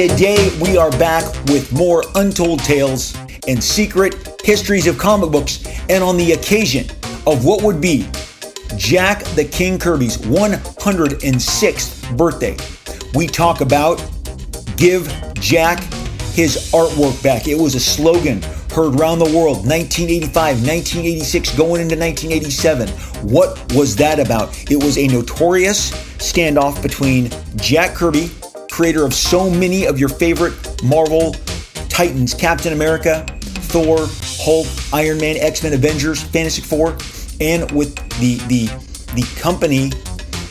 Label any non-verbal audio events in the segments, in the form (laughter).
Today, we are back with more untold tales and secret histories of comic books, and on the occasion of what would be Jack the King Kirby's 106th birthday, we talk about Give Jack his artwork back. It was a slogan heard around the world 1985, 1986, going into 1987. What was that about? It was a notorious standoff between Jack Kirby, creator of so many of your favorite Marvel Titans, Captain America, Thor, Hulk, Iron Man, X-Men, Avengers, Fantastic Four, and with the the the company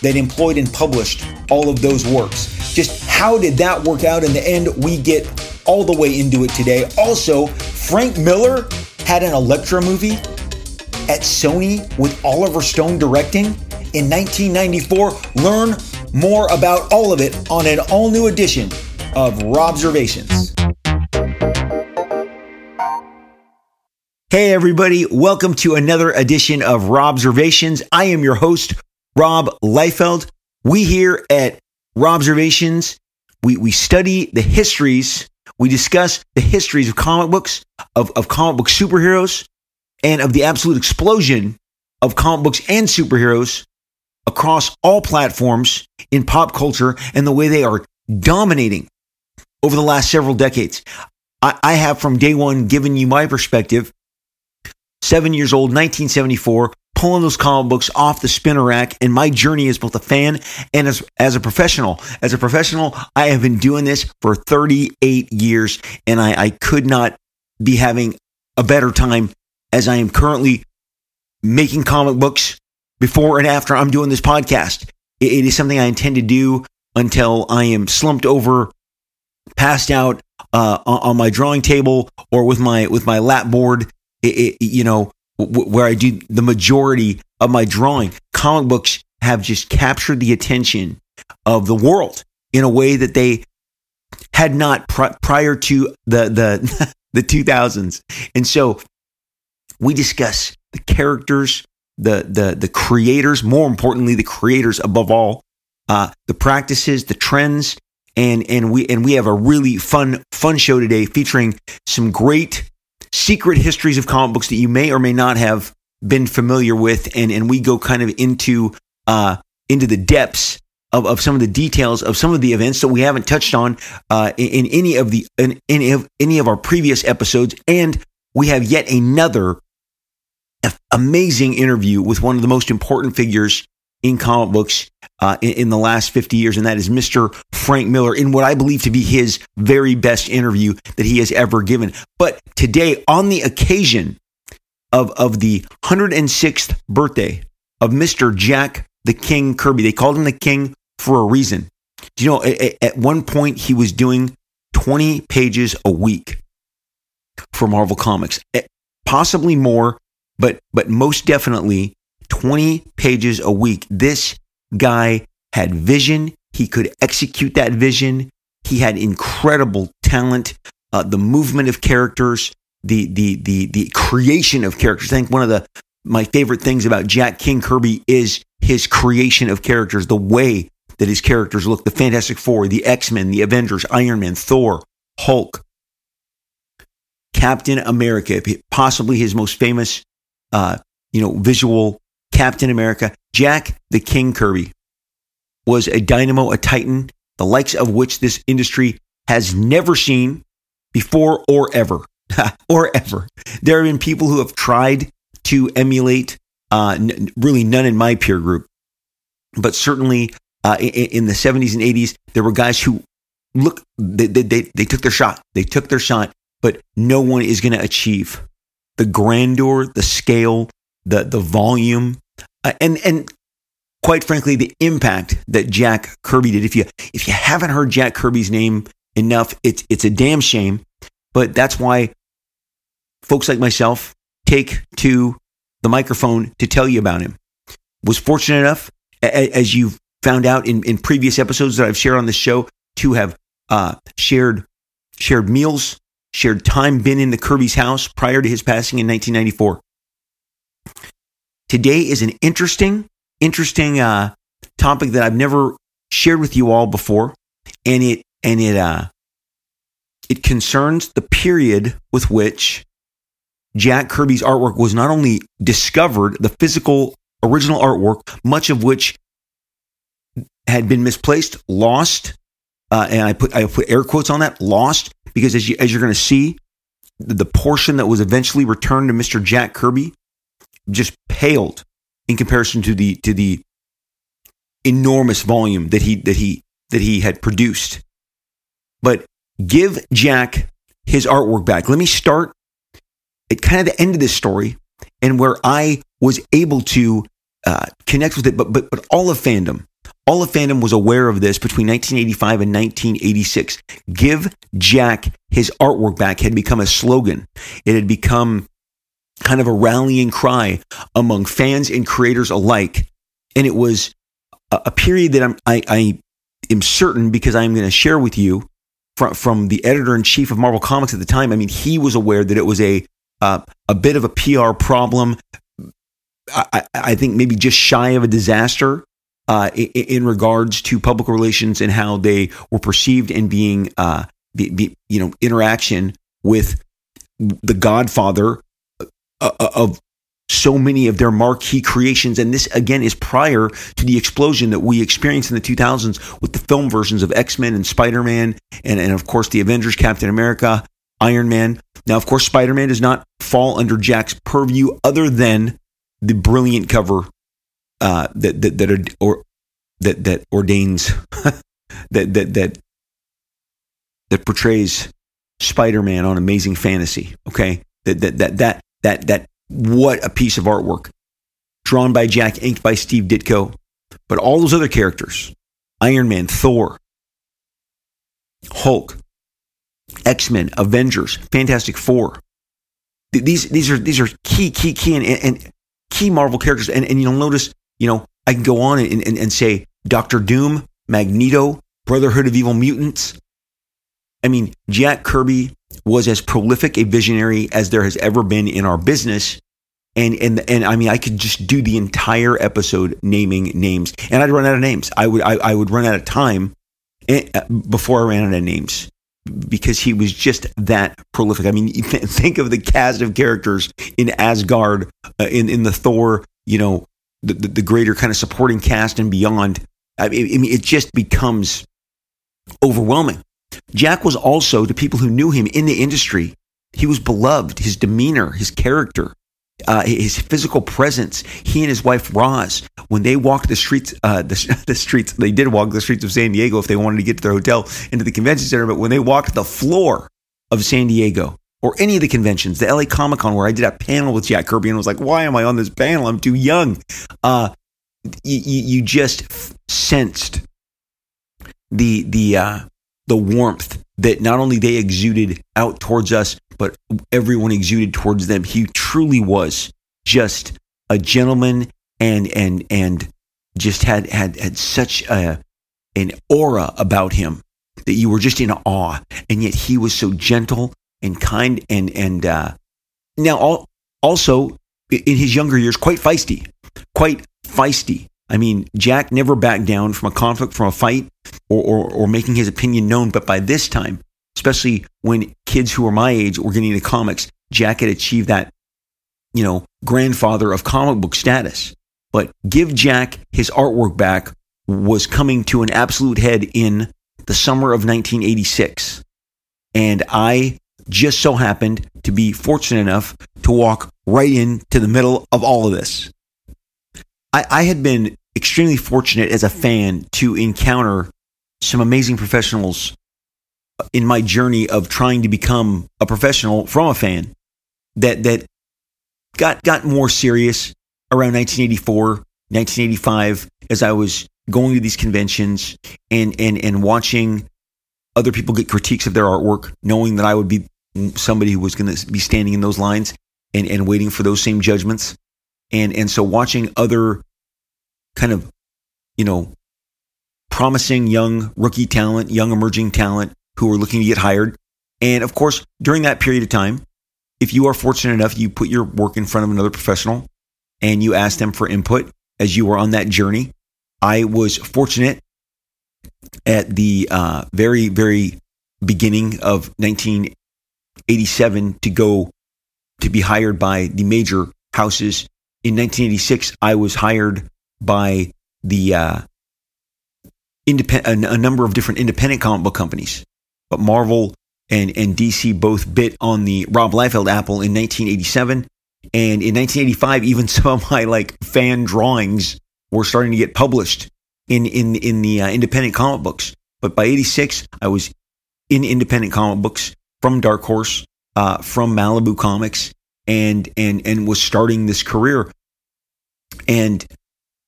that employed and published all of those works. Just how did that work out in the end? We get all the way into it today. Also, Frank Miller had an Elektra movie at Sony with Oliver Stone directing in 1994. Learn more about all of it on an all new edition of Robservations. Hey, everybody, welcome to another edition of Robservations. I am your host, Rob Liefeld. We here at Robservations, we, we study the histories, we discuss the histories of comic books, of, of comic book superheroes, and of the absolute explosion of comic books and superheroes across all platforms in pop culture and the way they are dominating over the last several decades. I, I have from day one given you my perspective seven years old, 1974, pulling those comic books off the spinner rack. And my journey as both a fan and as, as a professional. As a professional, I have been doing this for 38 years, and I, I could not be having a better time as I am currently making comic books before and after I'm doing this podcast. it, is something I intend to do until I am slumped over, passed out uh, on my drawing table or with my with my lap board it, it, you know, where I do the majority of my drawing. Comic books have just captured the attention of the world in a way that they had not pr- prior to the the (laughs) the 2000s. And so we discuss the characters, the the the creators, more importantly, the creators above all, uh, the practices, the trends, and and we and we have a really fun fun show today featuring some great secret histories of comic books that you may or may not have been familiar with, and and we go kind of into uh, into the depths of, of some of the details of some of the events that we haven't touched on uh, in, in, any of the in any of any of our previous episodes, and we have yet another amazing interview with one of the most important figures in comic books uh, in, in, the last 50 years, and that is Mr. Frank Miller in what I believe to be his very best interview that he has ever given. But today, on the occasion of, of the 106th birthday of Mr. Jack the King Kirby, they called him the King for a reason. Do you know, at, at one point, he was doing 20 pages a week for Marvel Comics, eh, possibly more, but, but most definitely 20 pages a week. This guy had vision. He could execute that vision. He had incredible talent. Uh, the movement of characters, the the the the creation of characters. I think one of the my favorite things about Jack King Kirby is his creation of characters, the way that his characters look. The Fantastic Four, the X Men, the Avengers, Iron Man, Thor, Hulk, Captain America, possibly his most famous, uh, you know, visual Captain America, Jack the King Kirby was a dynamo, a titan, the likes of which this industry has never seen before or ever. (laughs) or ever. There have been people who have tried to emulate, uh, n- really none in my peer group, but certainly uh, in, in, the 70s and 80s, there were guys who look, they, they, they, they took their shot. They took their shot, but no one is going to achieve the grandeur, the scale, the, the volume, uh, and and quite frankly, the impact that Jack Kirby did. If you if you haven't heard Jack Kirby's name enough, it's it's a damn shame. But that's why folks like myself take to the microphone to tell you about him. Was fortunate enough, as you've found out in, in previous episodes that I've shared on this show, to have uh, shared shared meals, shared time, been in the Kirby's house prior to his passing in 1994. Today is an interesting, interesting uh, topic that I've never shared with you all before, and it and it uh, it concerns the period with which Jack Kirby's artwork was not only discovered, the physical original artwork, much of which had been misplaced, lost, uh, and I put I put air quotes on that, lost, because as you as you're going to see, the portion that was eventually returned to Mr. Jack Kirby just paled in comparison to the to the enormous volume that he that he that he had produced. But give Jack his artwork back. Let me start at kind of the end of this story and where I was able to uh, connect with it. But but but all of fandom, all of fandom was aware of this between 1985 and 1986. Give Jack his artwork back had become a slogan. It had become kind of a rallying cry among fans and creators alike. And it was a, period that I'm, I, I am certain because I'm going to share with you from, from the editor in chief of Marvel Comics at the time. I mean, he was aware that it was a, uh, a bit of a PR problem. I, I think maybe just shy of a disaster uh, in, regards to public relations and how they were perceived and being, uh, be, be, you know, interaction with the Godfather uh, uh, of so many of their marquee creations. And this, again, is prior to the explosion that we experienced in the 2000s with the film versions of X Men and Spider Man, and, and of course, the Avengers, Captain America, Iron Man. Now, of course, Spider Man does not fall under Jack's purview other than the brilliant cover uh, that, that, that, or, that, that ordains, (laughs) that, that, that, that portrays Spider Man on Amazing Fantasy. Okay. That, that, that, that, that that what a piece of artwork. Drawn by Jack, inked by Steve Ditko. But all those other characters, Iron Man, Thor, Hulk, X-Men, Avengers, Fantastic Four. These these are these are key, key, key and, and key Marvel characters. And, and you'll notice, you know, I can go on and, and, and say Doctor Doom, Magneto, Brotherhood of Evil Mutants. I mean, Jack Kirby was as prolific a visionary as there has ever been in our business. And, and, and I mean, I could just do the entire episode naming names and I'd run out of names. I would, I, I would run out of time eh, before I ran out of names because he was just that prolific. I mean, (laughs) think of the cast of characters in Asgard, uh, in, in the Thor, you know, the, the, the, greater kind of supporting cast and beyond. I mean, it just becomes overwhelming. Jack was also, to people who knew him in the industry, he was beloved. His demeanor, his character, uh, his physical presence. He and his wife Roz, when they walked the streets, uh, the, (laughs) the, streets, they did walk the streets of San Diego if they wanted to get to their hotel into the convention center. But when they walked the floor of San Diego or any of the conventions, the LA Comic Con where I did a panel with Jack Kirby and was like, "Why am I on this panel? I'm too young." Uh, you, you just sensed the the uh, the warmth that not only they exuded out towards us, but everyone exuded towards them. He truly was just a gentleman and and and just had had had such a an aura about him that you were just in awe. And yet he was so gentle and kind and and uh, now also in his younger years quite feisty, quite feisty. I mean, Jack never backed down from a conflict, from a fight, or, or, or making his opinion known. But by this time, especially when kids who were my age were getting into comics, Jack had achieved that, you know, grandfather of comic book status. But Give Jack his artwork back was coming to an absolute head in the summer of 1986. And I just so happened to be fortunate enough to walk right into the middle of all of this. I, I had been extremely fortunate as a fan to encounter some amazing professionals in my journey of trying to become a professional from a fan that that got got more serious around 1984 1985 as I was going to these conventions and and and watching other people get critiques of their artwork knowing that I would be somebody who was going to be standing in those lines and and waiting for those same judgments and and so watching other kind of, you know, promising young rookie talent, young emerging talent who are looking to get hired. And of course, during that period of time, if you are fortunate enough, you put your work in front of another professional and you ask them for input as you were on that journey. I was fortunate at the uh, very, very beginning of 1987 to go to be hired by the major houses. In 1986, I was hired by the uh, independent a, a number of different independent comic book companies, but Marvel and and DC both bit on the Rob Liefeld apple in 1987, and in 1985, even (laughs) some of my like fan drawings were starting to get published in in in the uh, independent comic books. But by 86, I was in independent comic books from Dark Horse, uh, from Malibu Comics, and and and was starting this career. And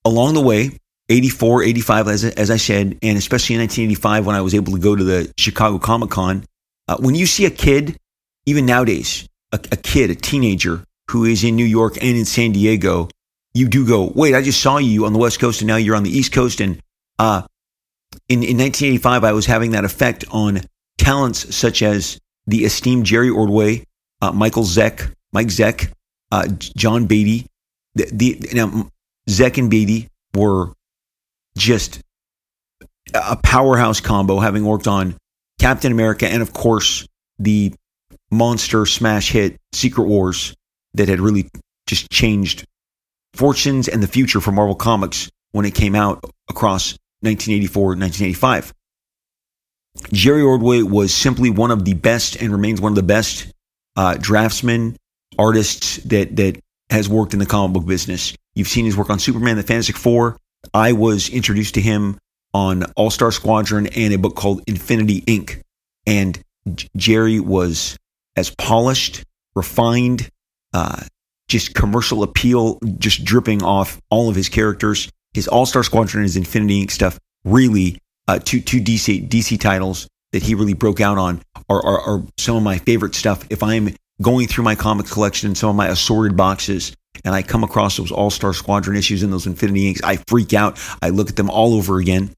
along the way, 84, 85, as, as I said, and especially in 1985 when I was able to go to the Chicago Comic Con, uh, when you see a kid, even nowadays, a, a kid, a teenager who is in New York and in San Diego, you do go, wait, I just saw you on the West Coast and now you're on the East Coast. And uh, in, in 1985, I was having that effect on talents such as the esteemed Jerry Ordway, uh, Michael Zeck, Mike Zeck, uh, John Beatty. The, the, now, Zeck and Beatty were just a powerhouse combo, having worked on Captain America and, of course, the monster smash hit Secret Wars that had really just changed fortunes and the future for Marvel Comics when it came out across 1984 1985. Jerry Ordway was simply one of the best and remains one of the best uh, draftsmen, artists that that has worked in the comic book business. You've seen his work on Superman, the Fantastic Four. I was introduced to him on All Star Squadron and a book called Infinity Inc. And J- Jerry was as polished, refined, uh, just commercial appeal, just dripping off all of his characters. His All Star Squadron and his Infinity Inc. stuff really, uh, two, two DC, DC titles that he really broke out on are, are, are some of my favorite stuff. If I'm going through my comics collection and some of my assorted boxes, and I come across those All Star Squadron issues and those Infinity Incs, I freak out. I look at them all over again.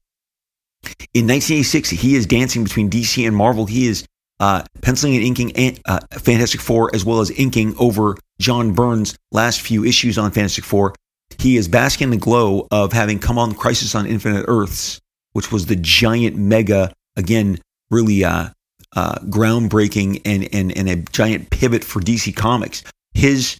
In 1986, he is dancing between DC and Marvel. He is uh, penciling and inking uh, Fantastic Four as well as inking over John Byrne's last few issues on Fantastic Four. He is basking in the glow of having come on Crisis on Infinite Earths, which was the giant mega, again, really uh, uh, groundbreaking and, and, and a giant pivot for DC Comics. His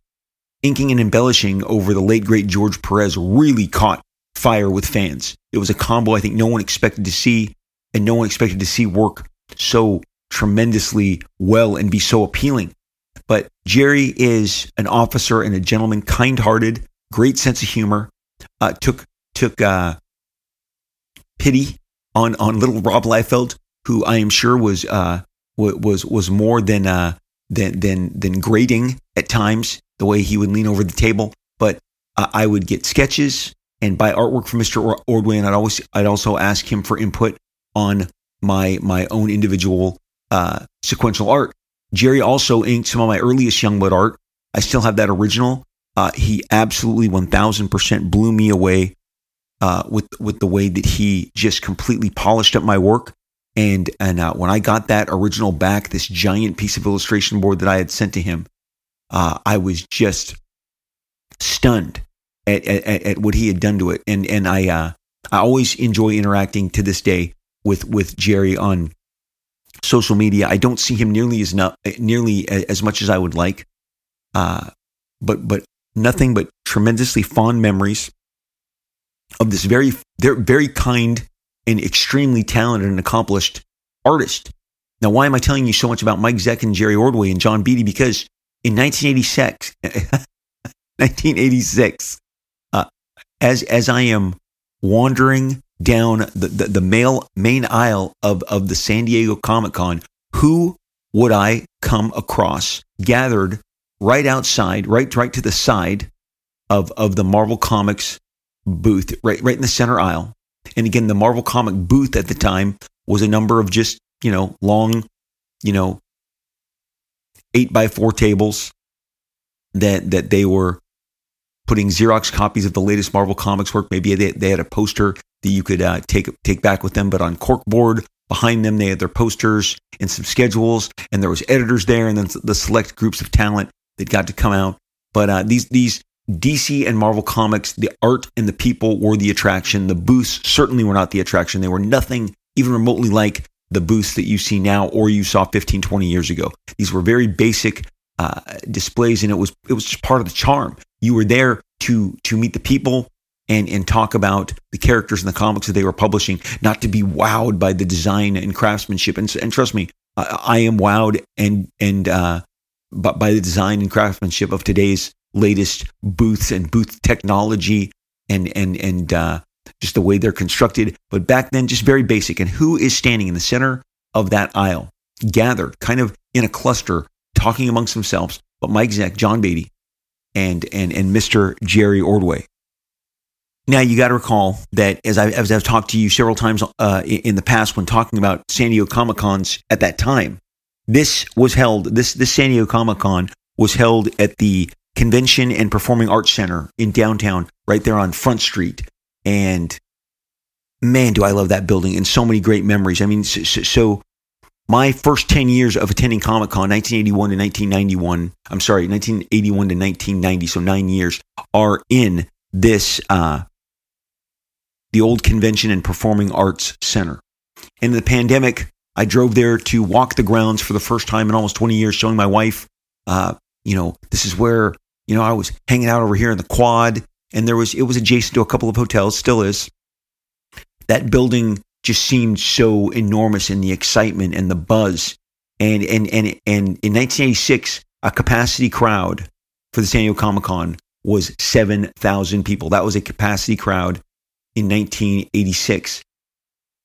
inking and embellishing over the late great George Perez really caught fire with fans. It was a combo I think no one expected to see, and no one expected to see work so tremendously well and be so appealing. But Jerry is an officer and a gentleman, kind-hearted, great sense of humor. Uh, took took uh, pity on on little Rob Liefeld, who I am sure was uh, was was more than uh, than than than grating at times the way he would lean over the table. But uh, I would get sketches and buy artwork from Mr. Ordway, and I'd always I'd also ask him for input on my my own individual uh, sequential art. Jerry also inked some of my earliest Youngblood art. I still have that original. Uh, he absolutely 1000% blew me away uh, with with the way that he just completely polished up my work. And and uh, when I got that original back, this giant piece of illustration board that I had sent to him, uh, I was just stunned at, at, at, what he had done to it. And and I uh, I always enjoy interacting to this day with with Jerry on social media. I don't see him nearly as not, nearly as much as I would like, uh, but but nothing but tremendously fond memories of this very very kind and extremely talented and accomplished artist. Now, why am I telling you so much about Mike Zeck and Jerry Ordway and John Beatty? Because in 1986, 1986, (laughs) uh, as as I am wandering down the, the, the male, main aisle of, of the San Diego Comic Con, who would I come across gathered right outside, right right to the side of of the Marvel Comics booth, right right in the center aisle. And again, the Marvel comic booth at the time was a number of just you know long, you know, eight by four tables that that they were putting Xerox copies of the latest Marvel Comics work. Maybe they, they had a poster that you could uh, take take back with them, but on corkboard behind them they had their posters and some schedules, and there was editors there, and then the select groups of talent that got to come out. But uh, these these DC and Marvel Comics, the art and the people were the attraction. The booths certainly were not the attraction. They were nothing even remotely like the booths that you see now or you saw 15, 20 years ago. These were very basic uh, displays, and it was it was just part of the charm. You were there to to meet the people and and talk about the characters in the comics that they were publishing, not to be wowed by the design and craftsmanship. And, and trust me, I, I am wowed and and uh, by, by the design and craftsmanship of today's latest booths and booth technology and and and uh, just the way they're constructed. But back then, just very basic. And who is standing in the center of that aisle, gathered, kind of in a cluster, talking amongst themselves? But Mike Zeck, John Beatty, and and and Mr. Jerry Ordway. Now you got to recall that as, I, as I've talked to you several times uh, in the past when talking about San Diego Comic Cons at that time, this was held. This this San Diego Comic Con was held at the Convention and Performing Arts Center in downtown, right there on Front Street. And man, do I love that building and so many great memories. I mean, so, so my first 10 years of attending Comic Con, 1981 to 1991, I'm sorry, 1981 to 1990, so nine years, are in this, uh, the old Convention and Performing Arts Center. And in the pandemic, I drove there to walk the grounds for the first time in almost 20 years, showing my wife, uh, you know, this is where, you know, I was hanging out over here in the quad and there was, it was adjacent to a couple of hotels, still is. That building just seemed so enormous in the excitement and the buzz. And, and, and, and in 1986, a capacity crowd for the San Diego Comic Con was 7,000 people. That was a capacity crowd in 1986.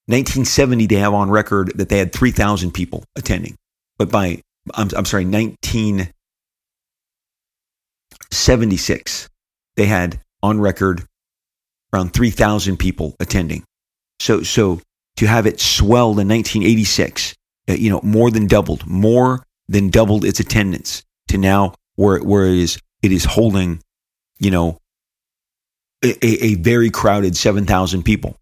1970, they have on record that they had 3,000 people attending. But by, I'm, I'm sorry, 1976, they had on record around 3,000 people attending. So, so to have it swelled in 1986, uh, you know, more than doubled, more than doubled its attendance to now where, where it is, it is holding, you know, a, a very crowded 7,000 people.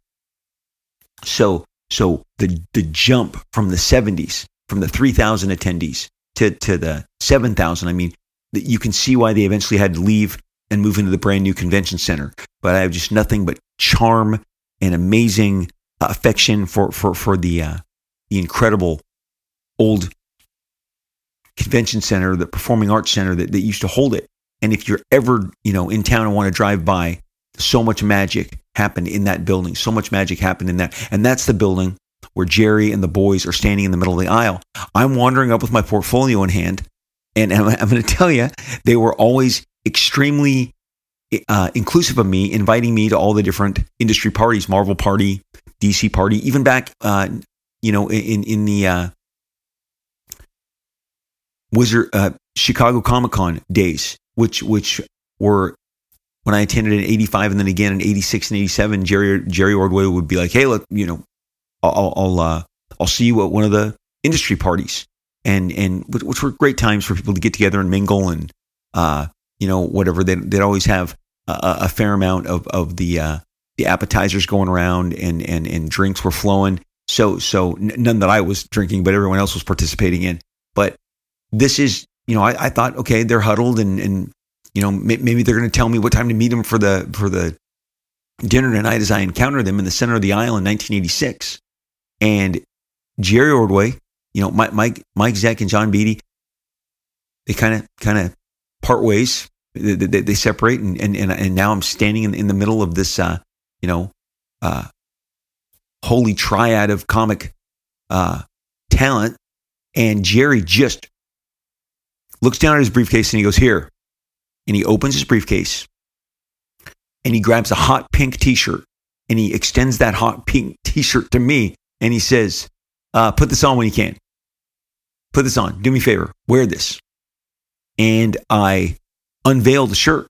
So, so the, the jump from the 70s, from the 3,000 attendees to, to the 7,000, I mean, you can see why they eventually had to leave and move into the brand new convention center. But I have just nothing but charm and amazing uh, affection for for for the uh, the incredible old convention center, the performing arts center that, that used to hold it. And if you're ever you know in town and want to drive by, so much magic happened in that building. So much magic happened in that, and that's the building where Jerry and the boys are standing in the middle of the aisle. I'm wandering up with my portfolio in hand, and, and I'm going to tell you, they were always extremely uh, inclusive of me, inviting me to all the different industry parties, Marvel Party, DC Party, even back, uh, you know, in in the uh, Wizard uh, Chicago Comic Con days, which which were when I attended in '85 and then again in '86 and '87. Jerry Jerry Ordway would be like, "Hey, look, you know, I'll I'll, uh, I'll see you at one of the industry parties." And, and which were great times for people to get together and mingle and uh, you know, whatever. They, they'd always have a, a fair amount of, of the, uh, the appetizers going around and, and, and drinks were flowing. So, so none that I was drinking, but everyone else was participating in. But this is, you know, I, I thought, okay, they're huddled and, and, you know, maybe they're going to tell me what time to meet them for the, for the dinner tonight as I encounter them in the center of the aisle in 1986. And Jerry Ordway, you know, Mike, Mike, Mike and John Beatty, they kind of, kind of part ways. They, they, they separate, and, and, and now I'm standing in, in the middle of this, uh, you know, uh, holy triad of comic uh, talent. And Jerry just looks down at his briefcase and he goes, Here. And he opens his briefcase and he grabs a hot pink t shirt and he extends that hot pink t shirt to me and he says, uh, Put this on when you can. Put this on. Do me a favor. Wear this and I unveiled the shirt.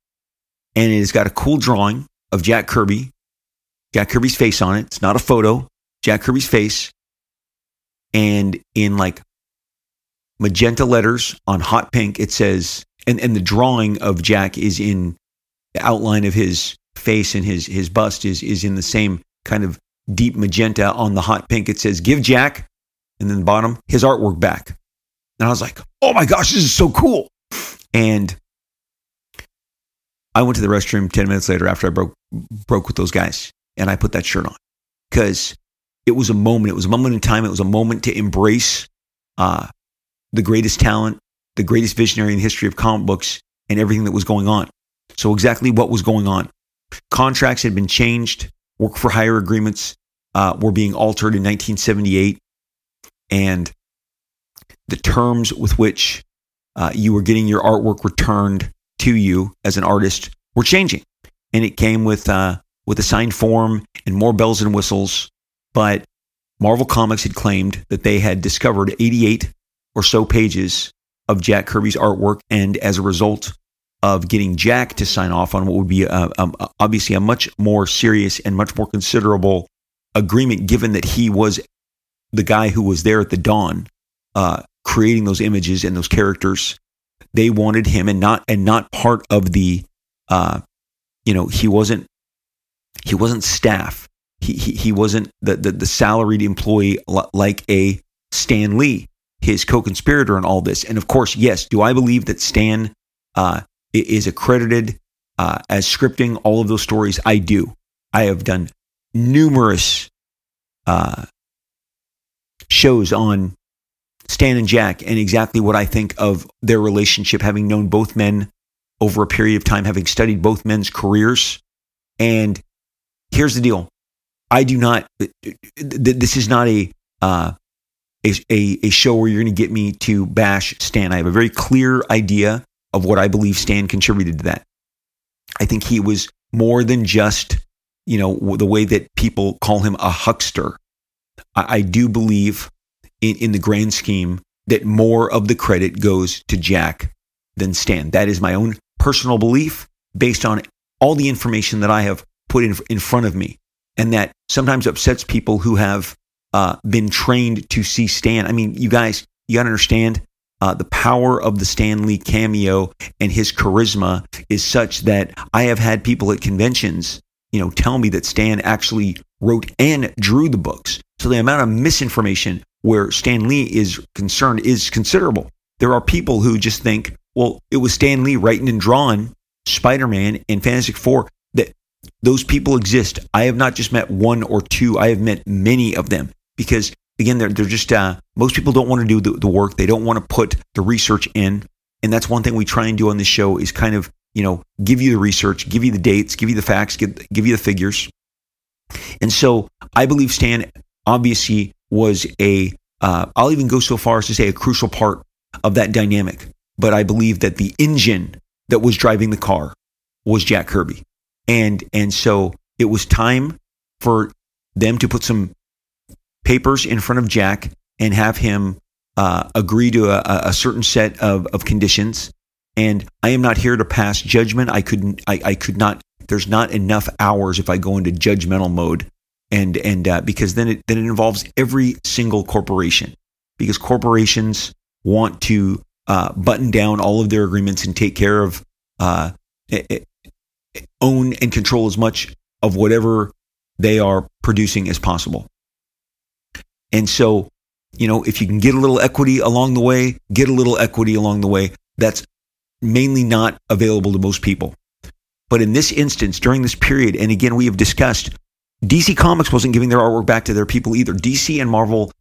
And it has got a cool drawing of Jack Kirby, Jack Kirby's face on it. It's not a photo, Jack Kirby's face. And in like magenta letters on hot pink, it says, and, and the drawing of Jack is in the outline of his face and his, his bust is, is in the same kind of deep magenta on the hot pink. It says, give Jack, and then the bottom, his artwork back. And I was like, oh my gosh, this is so cool. And I went to the restroom 10 minutes later after I broke, broke with those guys and I put that shirt on because it was a moment. It was a moment in time. It was a moment to embrace uh, the greatest talent, the greatest visionary in the history of comic books, and everything that was going on. So, exactly what was going on? Contracts had been changed. Work for hire agreements uh, were being altered in 1978, and the terms with which uh, you were getting your artwork returned to you as an artist were changing, and it came with uh, with a signed form and more bells and whistles. But Marvel Comics had claimed that they had discovered 88 or so pages of Jack Kirby's artwork, and as a result of getting Jack to sign off on what would be a, obviously a much more serious and much more considerable agreement, given that he was the guy who was there at the dawn, uh, creating those images and those characters. They wanted him, and not and not part of the, uh, you know, he wasn't he wasn't staff. He he, he wasn't the, the the salaried employee like a Stan Lee, his co-conspirator in all this. And of course, yes, do I believe that Stan uh, is accredited uh, as scripting all of those stories. I do. I have done numerous uh, shows on Stan and Jack and exactly what I think of their relationship, having known both men over a period of time, having studied both men's careers. And here's the deal I do not, this is not a, uh, a, a, show where you're going to get me to bash Stan. I have a very clear idea of what I believe Stan contributed to that. I think he was more than just, you know, the way that people call him a huckster. I, I do believe in, in the grand scheme that more of the credit goes to Jack than Stan. That is my own personal belief based on all the information that I have put in, in front of me. And that sometimes upsets people who have uh, been trained to see Stan. I mean, you guys, you got to understand uh, the power of the Stan Lee cameo and his charisma is such that I have had people at conventions, you know, tell me that Stan actually wrote and drew the books. So the amount of misinformation where Stan Lee is concerned is considerable. There are people who just think, well, it was Stan Lee writing and drawing Spider-Man and Fantastic Four. That those people exist. I have not just met one or two. I have met many of them because again, they're, they're just, uh, most people don't want to do the, the work. They don't want to put the research in. And that's one thing we try and do on this show is kind of, you know, give you the research, give you the dates, give you the facts, give, give you the figures. And so I believe Stan obviously was a. will uh, even go so far as to say a crucial part of that dynamic. But I believe that the engine that was driving the car was Jack Kirby. And, and so it was time for them to put some papers in front of Jack and have him uh, agree to a, a, certain set of, of conditions. And I am not here to pass judgment. I couldn't. I, I could not. There's not enough hours if I go into judgmental mode, and and uh, because then it then it involves every single corporation because corporations want to uh, button down all of their agreements and take care of uh, own and control as much of whatever they are producing as possible. And so, you know, if you can get a little equity along the way, get a little equity along the way. That's mainly not available to most people. But in this instance, during this period, and again, we have discussed, DC Comics wasn't giving their artwork back to their people either. DC and Marvel,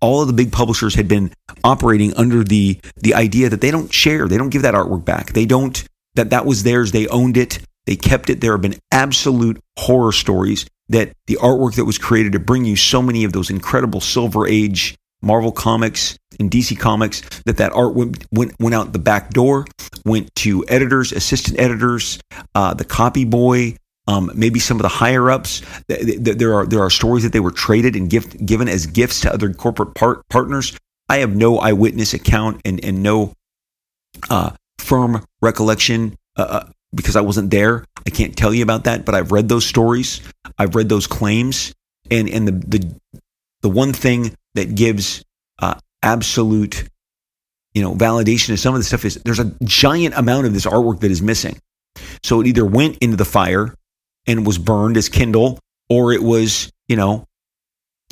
all of the big publishers had been operating under the the idea that they don't share, they don't give that artwork back. They don't that that was theirs, they owned it, they kept it. There have been absolute horror stories that the artwork that was created to bring you so many of those incredible Silver Age Marvel comics and DC comics that that art went went, went out the back door, went to editors, assistant editors, uh, the copy boy, um, maybe some of the higher ups. There are there are stories that they were traded and gift, given as gifts to other corporate part, partners. I have no eyewitness account and and no uh, firm recollection uh, uh because I wasn't there. I can't tell you about that, but I've read those stories. I've read those claims, and and the the the one thing that gives uh, absolute you know validation to some of the stuff is there's a giant amount of this artwork that is missing. So it either went into the fire and was burned as Kindle, or it was you know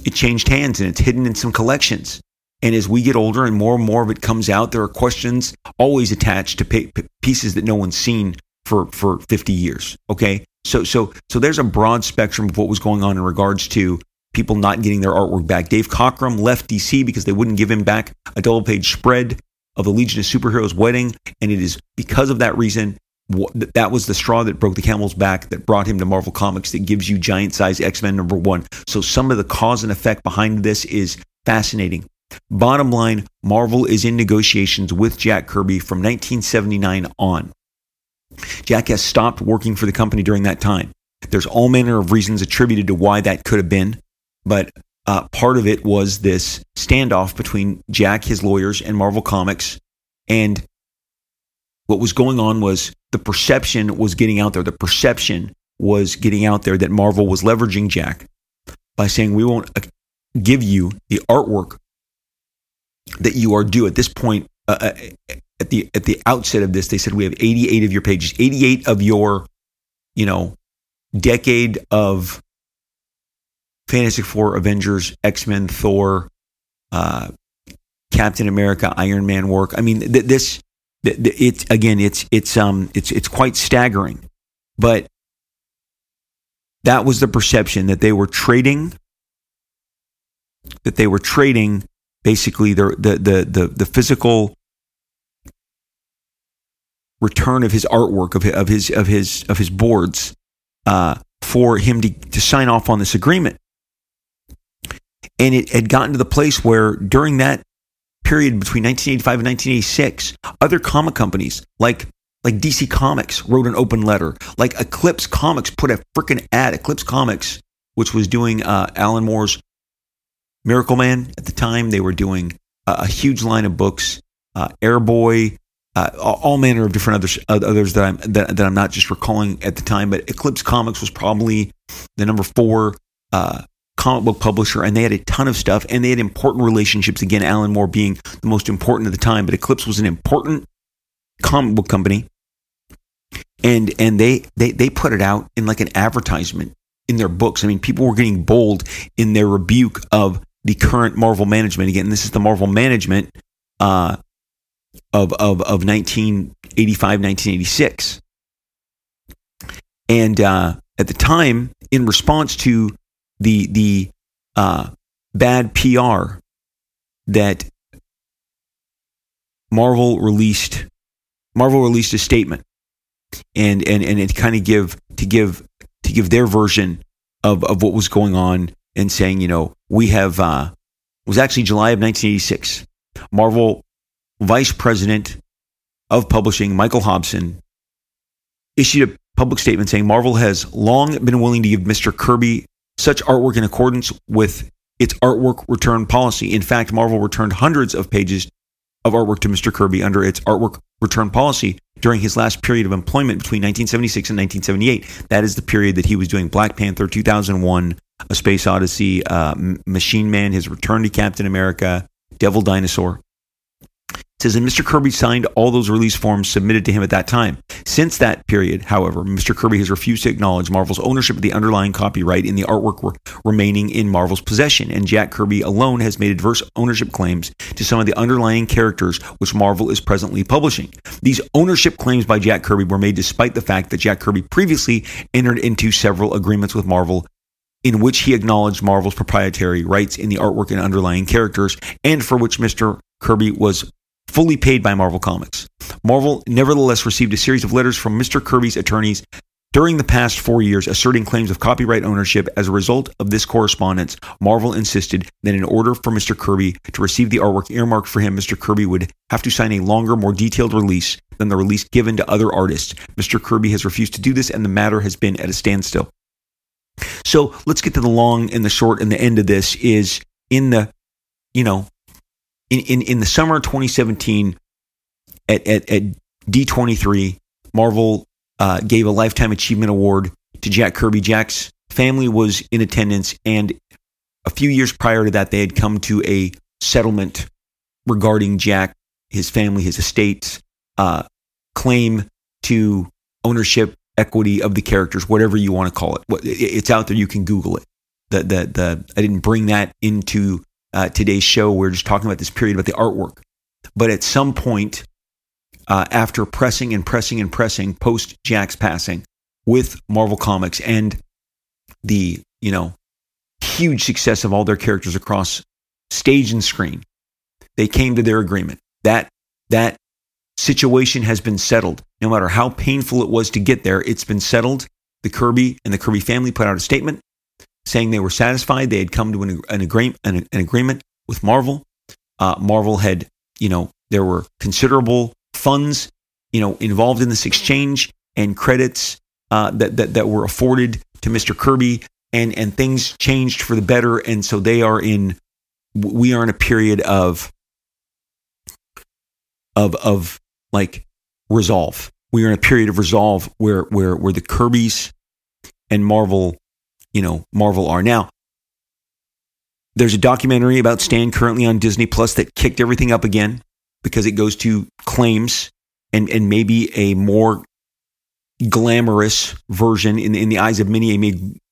it changed hands and it's hidden in some collections. And as we get older and more and more of it comes out, there are questions always attached to pieces that no one's seen for for 50 years. Okay, so so so there's a broad spectrum of what was going on in regards to people not getting their artwork back. Dave Cockrum left DC because they wouldn't give him back a double page spread of the Legion of Superheroes wedding. And it is because of that reason that was the straw that broke the camel's back that brought him to Marvel Comics that gives you giant size X Men number one. So some of the cause and effect behind this is fascinating. Bottom line, Marvel is in negotiations with Jack Kirby from 1979 on. Jack has stopped working for the company during that time. There's all manner of reasons attributed to why that could have been, but uh, part of it was this standoff between Jack, his lawyers, and Marvel Comics. And what was going on was the perception was getting out there. The perception was getting out there that Marvel was leveraging Jack by saying, We won't uh, give you the artwork that you are due. At this point, uh, uh at the at the outset of this, they said we have 88 of your pages, 88 of your, you know, decade of Fantastic Four, Avengers, X Men, Thor, uh, Captain America, Iron Man work. I mean, th- this, th- th- it's again, it's it's um, it's it's quite staggering, but that was the perception that they were trading, that they were trading basically the the the the, the physical return of his artwork of of his of his, of his boards uh, for him to, to sign off on this agreement. And it had gotten to the place where during that period between 1985 and 1986, other comic companies like like DC Comics wrote an open letter. Like Eclipse Comics put a freaking ad. Eclipse Comics, which was doing uh, Alan Moore's Miracleman at the time, they were doing a, huge line of books. Uh, Airboy, uh, all manner of different others, others that I'm that, that, I'm not just recalling at the time. But Eclipse Comics was probably the number four uh, comic book publisher, and they had a ton of stuff, and they had important relationships. Again, Alan Moore being the most important at the time, but Eclipse was an important comic book company, and and they they they put it out in like an advertisement in their books. I mean, people were getting bold in their rebuke of the current Marvel management. Again, this is the Marvel management. Uh, of, of, of 1985, 1986. And uh, at the time, in response to the, the uh, bad PR that Marvel released, Marvel released a statement and, and, and it kind of give, to give, to give their version of, of what was going on and saying, you know, we have, uh, was actually July of 1986. Marvel vice president of publishing, Michael Hobson, issued a public statement saying Marvel has long been willing to give Mr. Kirby such artwork in accordance with its artwork return policy. In fact, Marvel returned hundreds of pages of artwork to Mr. Kirby under its artwork return policy during his last period of employment between 1976 and 1978. That is the period that he was doing Black Panther 2001, A Space Odyssey, uh, Machine Man, his return to Captain America, Devil Dinosaur says that Mr. Kirby signed all those release forms submitted to him at that time. Since that period, however, Mr. Kirby has refused to acknowledge Marvel's ownership of the underlying copyright in the artwork re- remaining in Marvel's possession, and Jack Kirby alone has made adverse ownership claims to some of the underlying characters which Marvel is presently publishing. These ownership claims by Jack Kirby were made despite the fact that Jack Kirby previously entered into several agreements with Marvel in which he acknowledged Marvel's proprietary rights in the artwork and underlying characters, and for which Mr. Kirby was fully paid by Marvel Comics. Marvel nevertheless received a series of letters from Mr. Kirby's attorneys during the past four years asserting claims of copyright ownership. As a result of this correspondence, Marvel insisted that in order for Mr. Kirby to receive the artwork earmarked for him, Mr. Kirby would have to sign a longer, more detailed release than the release given to other artists. Mr. Kirby has refused to do this, and the matter has been at a standstill. So let's get to the long and the short and the end of this is in the, you know, in, in, in the summer of 2017 at, at, at D23, Marvel uh, gave a Lifetime Achievement Award to Jack Kirby. Jack's family was in attendance, and a few years prior to that, they had come to a settlement regarding Jack, his family, his estates, uh, claim to ownership, equity of the characters, whatever you want to call it. It's out there. You can Google it. The, the, the, I didn't bring that into uh, today's show. We're just talking about this period about the artwork. But at some point, uh, after pressing and pressing and pressing post Jack's passing with Marvel Comics and the, you know, huge success of all their characters across stage and screen. They came to their agreement. That that situation has been settled. No matter how painful it was to get there, it's been settled. The Kirby and the Kirby family put out a statement saying they were satisfied. They had come to an, an, agree, an, an agreement with Marvel. Uh, Marvel had, you know, there were considerable funds, you know, involved in this exchange and credits uh, that, that that were afforded to Mr. Kirby, and and things changed for the better. And so they are in, we are in a period of of of like resolve. We are in a period of resolve where where where the Kirby's and Marvel, you know, Marvel are now. There's a documentary about Stan currently on Disney Plus that kicked everything up again because it goes to claims and and maybe a more glamorous version in in the eyes of many,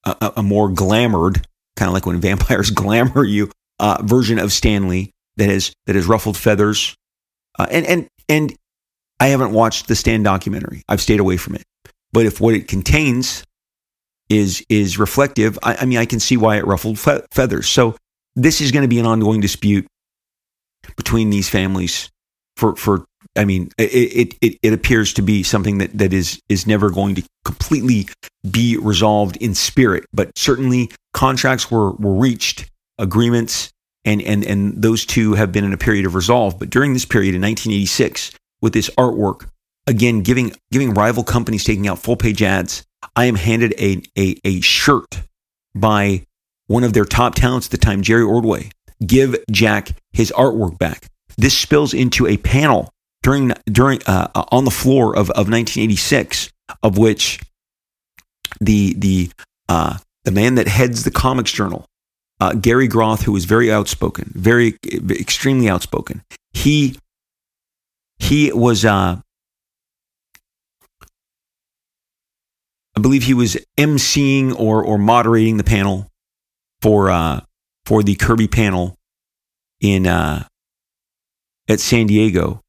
a, a, a more glamored, kind of like when (laughs) vampires glamour you, uh, version of Stan Lee that has that has ruffled feathers, uh, and and and I haven't watched the Stan documentary. I've stayed away from it. But if what it contains is is reflective, I, I mean, I can see why it ruffled fe- feathers. So this is going to be an ongoing dispute between these families for for. I mean, it, it it appears to be something that that is is never going to completely be resolved in spirit, but certainly contracts were were reached, agreements, and and and those two have been in a period of resolve. But during this period in 1986, with this artwork, again giving giving rival companies taking out full page ads. I am handed a, a, a shirt by one of their top talents at the time, Jerry Ordway. Give Jack his artwork back. This spills into a panel during during uh, uh on the floor of, of 1986, of which the the uh, the man that heads the Comics Journal, uh, Gary Groth, who is very outspoken, very extremely outspoken, he he was, uh, believe he was emceeing or or moderating the panel for uh, for the Kirby panel in uh, at San Diego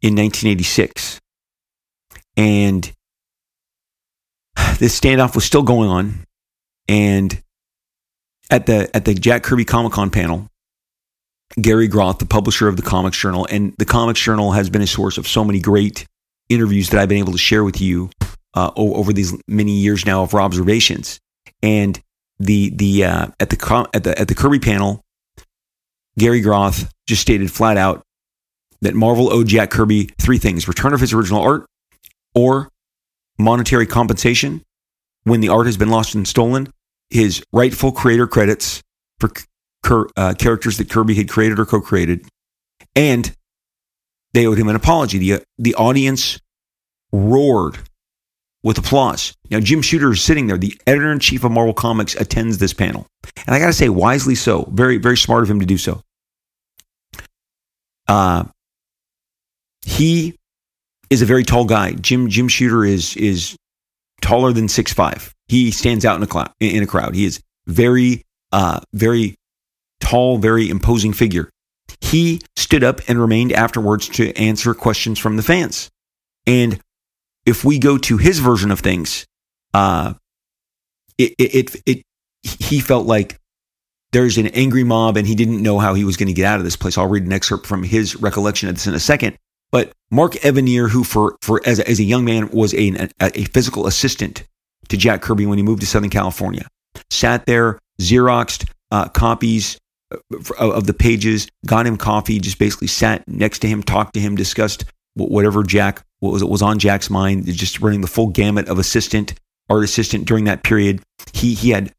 in 1986, and this standoff was still going on, and at the at the Jack Kirby Comic Con panel, Gary Groth, the publisher of the Comics Journal. And the Comics Journal has been a source of so many great interviews that I've been able to share with you uh, over these many years now of observations. And the the uh, at the at the at the Kirby panel, Gary Groth just stated flat out that Marvel owed Jack Kirby three things: return of his original art, or monetary compensation when the art has been lost and stolen, his rightful creator credits for uh, characters that Kirby had created or co-created, and they owed him an apology. The the audience roared with applause. Now Jim Shooter is sitting there. The editor in chief of Marvel Comics attends this panel, and I got to say, wisely so. Very very smart of him to do so. Uh, he is a very tall guy. Jim Jim Shooter is is taller than six five. He stands out in a cloud in a crowd. He is very uh, very tall, very imposing figure. He stood up and remained afterwards to answer questions from the fans. And if we go to his version of things, uh, it, it, it, it he felt like there's an angry mob and he didn't know how he was going to get out of this place. I'll read an excerpt from his recollection of this in a second. But Mark Evanier, who for, for as, a, as a young man was a, a, physical assistant to Jack Kirby when he moved to Southern California, sat there, Xeroxed uh, copies of the pages, got him coffee, just basically sat next to him, talked to him, discussed whatever Jack what was was on Jack's mind, just running the full gamut of assistant, art assistant during that period. He he had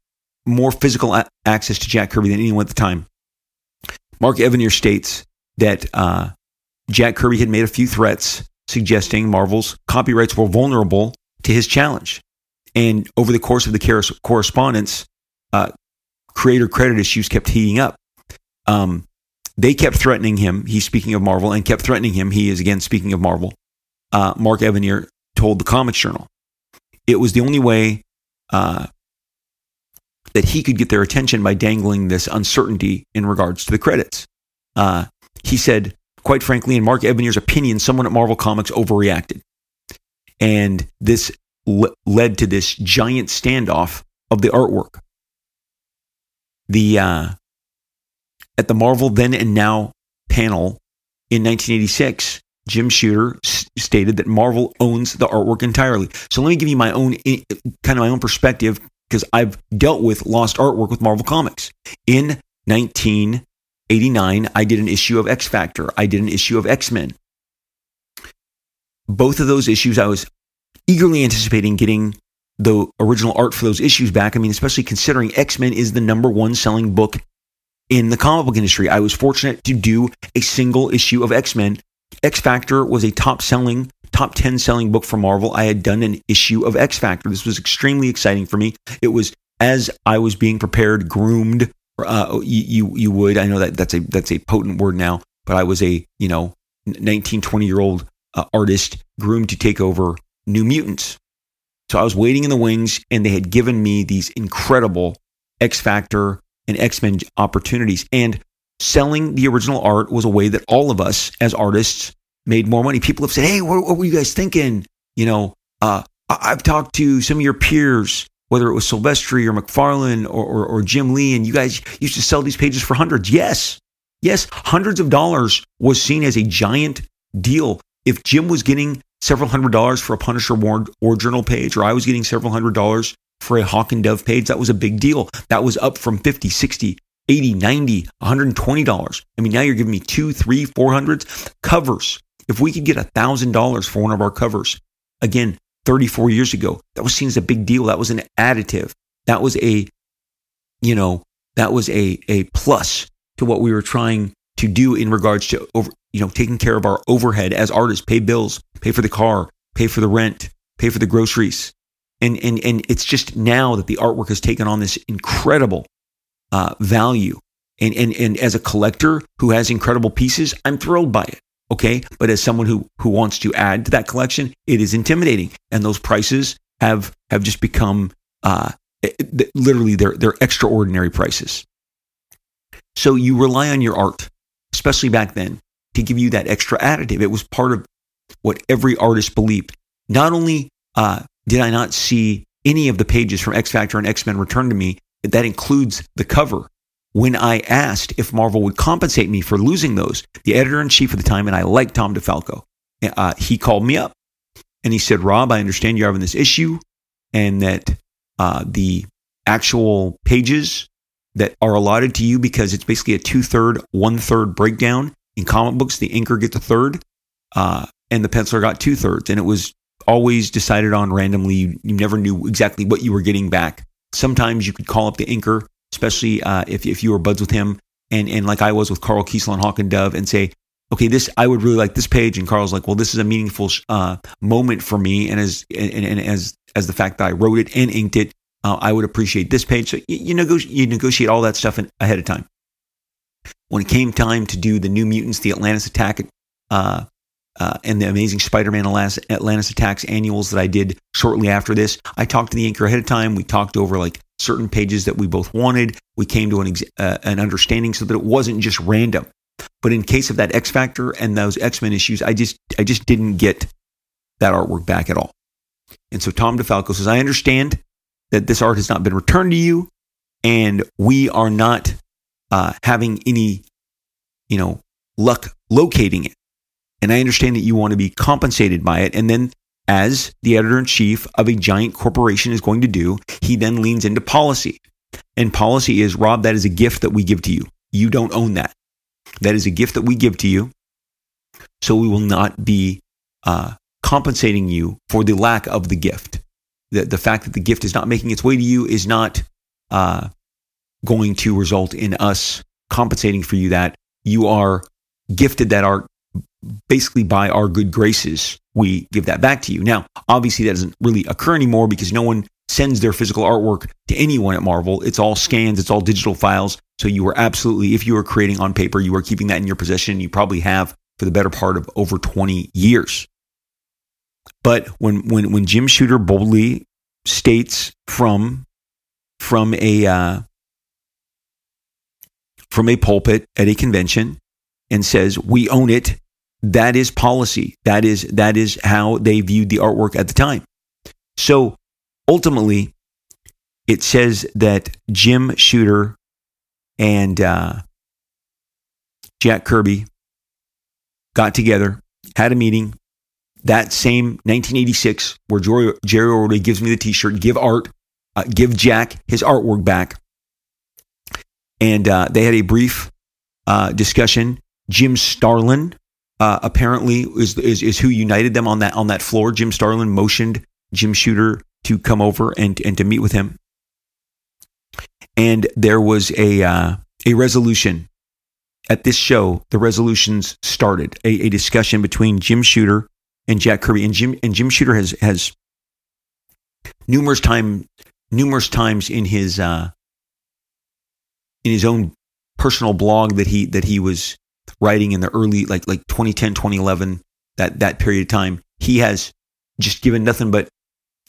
more physical a- access to Jack Kirby than anyone at the time. Mark Evanier states that uh, Jack Kirby had made a few threats suggesting Marvel's copyrights were vulnerable to his challenge. And over the course of the correspondence, uh, creator credit issues kept heating up. Um, they kept threatening him. He's speaking of Marvel and kept threatening him. He is again speaking of Marvel. Uh, Mark Evanier told the Comics Journal it was the only way uh, that he could get their attention by dangling this uncertainty in regards to the credits. Uh, he said, quite frankly, in Mark Evanier's opinion, someone at Marvel Comics overreacted. And this le- led to this giant standoff of the artwork. the uh, at the Marvel Then and Now panel in 1986. Jim Shooter s- stated that Marvel owns the artwork entirely. So let me give you my own eh, kind of my own perspective because I've dealt with lost artwork with Marvel Comics. In 1989, I did an issue of X Factor. I did an issue of X Men. Both of those issues, I was eagerly anticipating getting the original art for those issues back. I mean, especially considering X Men is the number one selling book in the comic book industry. I was fortunate to do a single issue of X Men. X Factor was a top selling, top 10 selling book for Marvel. I had done an issue of X Factor. This was extremely exciting for me. It was as I was being prepared, groomed. Uh, you, you, would. I know that that's a that's a potent word now, but I was a you know 19, 20 year old uh, artist groomed to take over New Mutants. So I was waiting in the wings, and they had given me these incredible X Factor and X Men opportunities. And selling the original art was a way that all of us as artists made more money. People have said, Hey, what, what were you guys thinking? You know, uh, I've talked to some of your peers, whether it was Silvestri or McFarlane or, or, or Jim Lee, and you guys used to sell these pages for hundreds. Yes. Yes. Hundreds of dollars was seen as a giant deal. If Jim was getting several hundred dollars for a Punisher War, War Journal page, or I was getting several hundred dollars for a Hawk and Dove page, that was a big deal. That was up from 50, 60, 80, 90, 120 dollars. I mean, now you're giving me two, three, four hundreds covers. If we could get a thousand dollars for one of our covers, again, 34 years ago, that was seen as a big deal. That was an additive. That was a, you know, that was a a plus to what we were trying to do in regards to over, you know, taking care of our overhead as artists, pay bills, pay for the car, pay for the rent, pay for the groceries. And, and, and it's just now that the artwork has taken on this incredible uh, value. And, and, and as a collector who has incredible pieces, I'm thrilled by it. Okay. But as someone who, who wants to add to that collection, it is intimidating. And those prices have, have just become, uh, literally they're, they're extraordinary prices. So you rely on your art, especially back then, to give you that extra additive. It was part of what every artist believed. Not only uh, did I not see any of the pages from X Factor and X Men return to me, that includes the cover. When I asked if Marvel would compensate me for losing those, the editor in chief at the time, and I like Tom DeFalco, uh, he called me up and he said, Rob, I understand you're having this issue and that uh, the actual pages that are allotted to you because it's basically a two third, one third breakdown. In comic books, the inker gets a third, uh, and the penciler got two thirds, and it was always decided on randomly. You, you, never knew exactly what you were getting back. Sometimes you could call up the inker, especially uh, if if you were buds with him, and and like I was with Karl Kesel and Hawk and Dove, and say, okay, this I would really like this page, and Karl's like, well, this is a meaningful uh, moment for me, and as and, and as as the fact that I wrote it and inked it, uh, I would appreciate this page. So you, you, you negotiate all that stuff in, ahead of time. When it came time to do the New Mutants, the Atlantis Attack, uh, uh, and the Amazing Spider-Man Atlantis Attacks annuals that I did shortly after this, I talked to the inker ahead of time. We talked over like certain pages that we both wanted. We came to an ex- uh, an understanding so that it wasn't just random. But in case of that X Factor and those X Men issues, I just I just didn't get that artwork back at all. And so Tom DeFalco says, I understand that this art has not been returned to you and we are not uh, having any, you know, luck locating it. And I understand that you want to be compensated by it. And then, as the editor in chief of a giant corporation is going to do, he then leans into policy. And policy is Rob, that is a gift that we give to you. You don't own that. That is a gift that we give to you. So we will not be uh, compensating you for the lack of the gift the, the fact that the gift is not making its way to you is not uh, going to result in us compensating for you that you are gifted that art basically by our good graces we give that back to you. Now obviously that doesn't really occur anymore because no one sends their physical artwork to anyone at marvel. It's all scans it's all digital files. So you are absolutely if you are creating on paper you are keeping that in your possession. You probably have for the better part of over 20 years. But when when when Jim Shooter boldly states from from a uh, from a pulpit at a convention and says we own it, that is policy. That is that is how they viewed the artwork at the time. So ultimately, it says that Jim Shooter and uh, Jack Kirby got together, had a meeting. That same 1986, where Jerry, Jerry gives me the T-shirt, give art, uh, give Jack his artwork back, and uh, they had a brief uh, discussion. Jim Starlin uh, apparently is, is is who united them on that on that floor. Jim Starlin motioned Jim Shooter to come over and and to meet with him, and there was a uh, a resolution at this show. The resolutions started a, a discussion between Jim Shooter and Jack Kirby, and Jim and Jim Shooter has has numerous time numerous times in his uh, in his own personal blog that he that he was writing in the early like like 2010 2011 that that period of time he has just given nothing but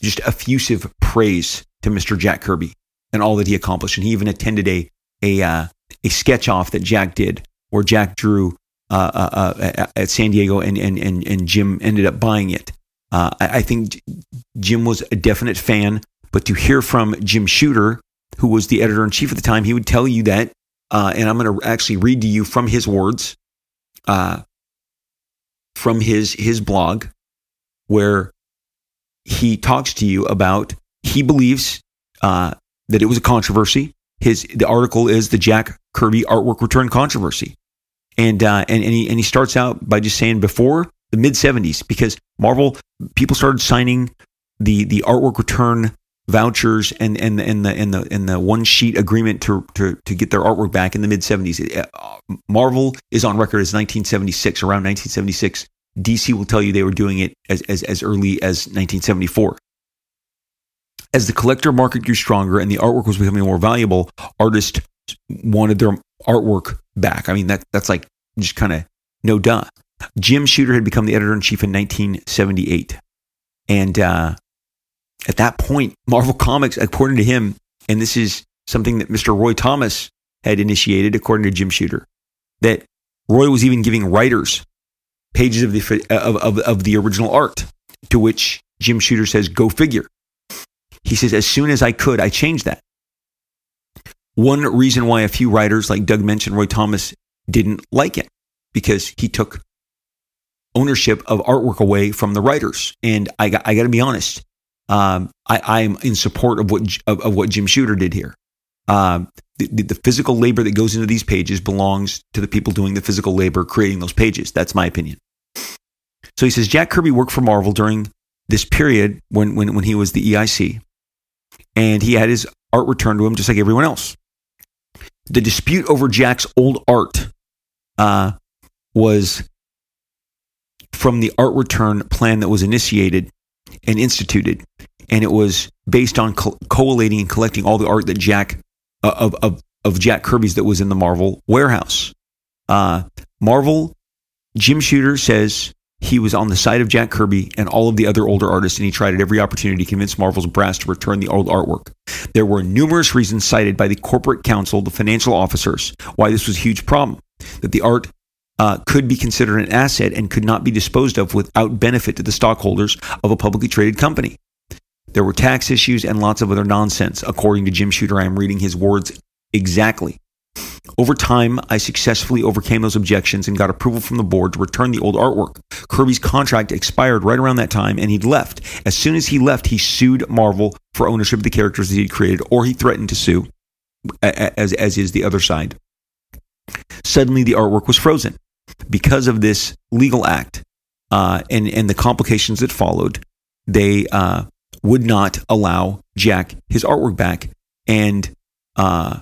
just effusive praise to Mr. Jack Kirby and all that he accomplished and he even attended a a uh, a sketch off that Jack did where Jack drew uh, uh, uh at San Diego and, and and and Jim ended up buying it. Uh, I, I think Jim was a definite fan, but to hear from Jim Shooter, who was the editor in chief at the time, he would tell you that, uh, and I'm going to actually read to you from his words uh, from his his blog where he talks to you about he believes uh, that it was a controversy. His the article is the Jack Kirby artwork return controversy, and uh, and and he and he starts out by just saying before the mid '70s because Marvel people started signing the the artwork return vouchers and and and the and the and the one sheet agreement to to to get their artwork back in the mid 70s. Uh, Marvel is on record as 1976, around 1976. DC will tell you they were doing it as as as early as 1974. As the collector market grew stronger and the artwork was becoming more valuable, artists wanted their artwork back. I mean that that's like just kind of no duh. Jim Shooter had become the editor in chief in 1978, and uh, at that point, Marvel Comics, according to him, and this is something that Mr. Roy Thomas had initiated, according to Jim Shooter, that Roy was even giving writers pages of the of, of, of the original art, to which Jim Shooter says, "Go figure." He says, "As soon as I could, I changed that." One reason why a few writers, like Doug mentioned, Roy Thomas, didn't like it because he took ownership of artwork away from the writers. And I got, I got to be honest, um, I, am in support of what of, of, what Jim Shooter did here. Um, the, the, physical labor that goes into these pages belongs to the people doing the physical labor creating those pages. That's my opinion. So he says Jack Kirby worked for Marvel during this period when when when he was the EIC, and he had his art returned to him just like everyone else. The dispute over Jack's old art uh, was from the art return plan that was initiated and instituted. And it was based on co- collating and collecting all the art that Jack uh, of, of of Jack Kirby's that was in the Marvel warehouse. Uh, Marvel, Jim Shooter says he was on the side of Jack Kirby and all of the other older artists, and he tried at every opportunity to convince Marvel's brass to return the old artwork. There were numerous reasons cited by the corporate counsel, the financial officers, why this was a huge problem. That the art uh, could be considered an asset and could not be disposed of without benefit to the stockholders of a publicly traded company. There were tax issues and lots of other nonsense, according to Jim Shooter. I am reading his words exactly. Over time, I successfully overcame those objections and got approval from the board to return the old artwork. Kirby's contract expired right around that time and he'd left. As soon as he left, he sued Marvel for ownership of the characters that he'd created, or he threatened to sue, as, as is the other side. Suddenly, the artwork was frozen because of this legal act uh, and and the complications that followed, they uh, would not allow Jack his artwork back, and uh,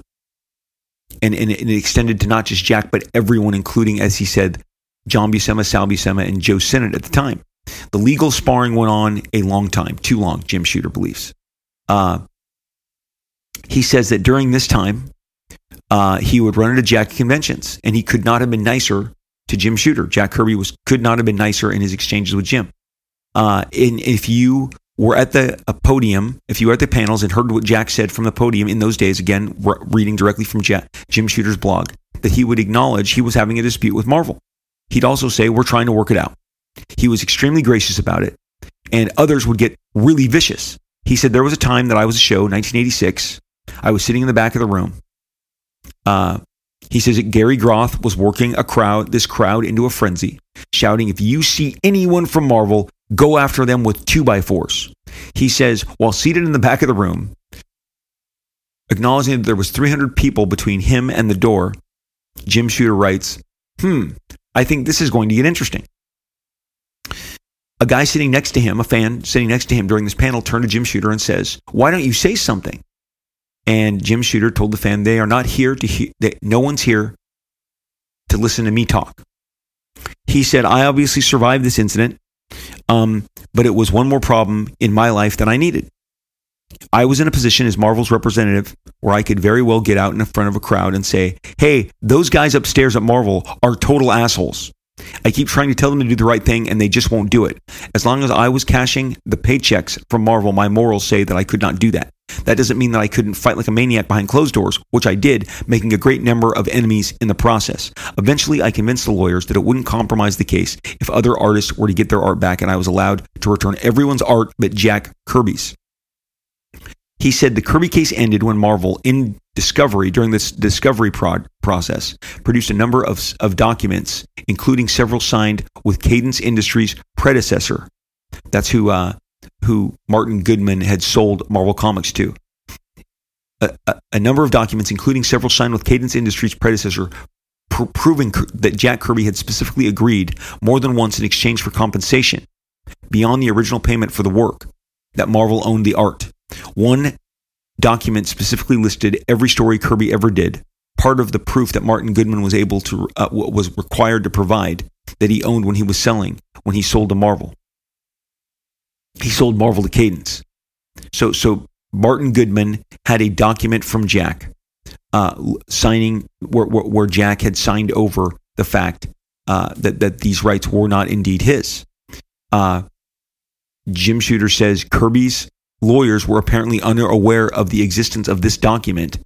and, and it extended to not just Jack but everyone, including as he said, John Buscema, Sal Buscema, and Joe Sinnott at the time. The legal sparring went on a long time, too long. Jim Shooter believes. Uh, he says that during this time, uh, he would run into Jack conventions, and he could not have been nicer to Jim Shooter. Jack Kirby was could not have been nicer in his exchanges with Jim. Uh, and if you were at the podium, if you were at the panels and heard what Jack said from the podium in those days, again re- reading directly from Jack, Jim Shooter's blog, that he would acknowledge he was having a dispute with Marvel. He'd also say, "We're trying to work it out." He was extremely gracious about it, and others would get really vicious. He said there was a time that I was a show, 1986. I was sitting in the back of the room, Uh, he says that Gary Groth was working a crowd, this crowd into a frenzy, shouting, If you see anyone from Marvel, go after them with two by fours. He says, while seated in the back of the room, acknowledging that there was 300 people between him and the door, Jim Shooter writes, Hmm, I think this is going to get interesting. A guy sitting next to him, a fan sitting next to him during this panel, turned to Jim Shooter and says, Why don't you say something? And Jim Shooter told the fan, They are not here to hear, no one's here to listen to me talk. He said, I obviously survived this incident, um, but it was one more problem in my life that I needed. I was in a position as Marvel's representative where I could very well get out in front of a crowd and say, hey, those guys upstairs at Marvel are total assholes. I keep trying to tell them to do the right thing and they just won't do it. As long as I was cashing the paychecks from Marvel, my morals say that I could not do that. That doesn't mean that I couldn't fight like a maniac behind closed doors, which I did, making a great number of enemies in the process. Eventually, I convinced the lawyers that it wouldn't compromise the case if other artists were to get their art back and I was allowed to return everyone's art but Jack Kirby's. He said the Kirby case ended when Marvel, in discovery during this discovery prod process, produced a number of, of documents, including several signed with Cadence Industries' predecessor. That's who uh, who Martin Goodman had sold Marvel Comics to. A, a, a number of documents, including several signed with Cadence Industries' predecessor, pr- proving that Jack Kirby had specifically agreed more than once in exchange for compensation beyond the original payment for the work that Marvel owned the art. One document specifically listed every story Kirby ever did, part of the proof that Martin Goodman was able to uh, was required to provide that he owned when he was selling when he sold to Marvel. He sold Marvel to Cadence. So so Martin Goodman had a document from Jack uh, signing where, where, where, Jack had signed over the fact uh, that that these rights were not indeed his. Uh, Jim Shooter says Kirby's lawyers were apparently unaware of the existence of this document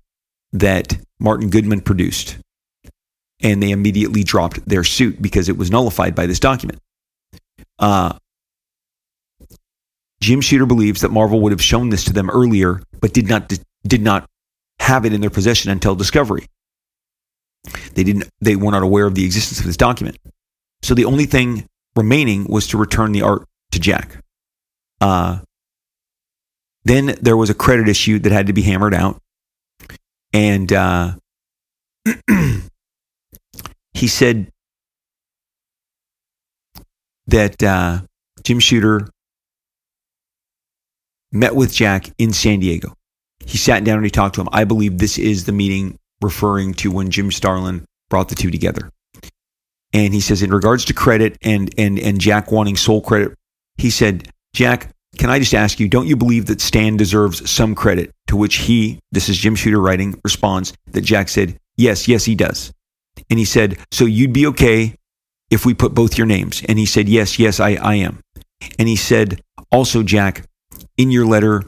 that Martin Goodman produced. And they immediately dropped their suit because it was nullified by this document. Uh, Jim Shooter believes that Marvel would have shown this to them earlier, but did not did not have it in their possession until discovery. They didn't they were not aware of the existence of this document. So the only thing remaining was to return the art to Jack. Uh, then there was a credit issue that had to be hammered out. And uh, (clears throat) he said that uh, Jim Shooter met with Jack in San Diego. He sat down and he talked to him. I believe this is the meeting referring to when Jim Starlin brought the two together. And he says, in regards to credit and and and Jack wanting sole credit, he said, Jack, can I just ask you, don't you believe that Stan deserves some credit? To which he, this is Jim Shooter writing, responds that Jack said, Yes, yes, he does. And he said, So you'd be okay if we put both your names? And he said, Yes, yes, I, I am. And he said, Also, Jack, in your letter,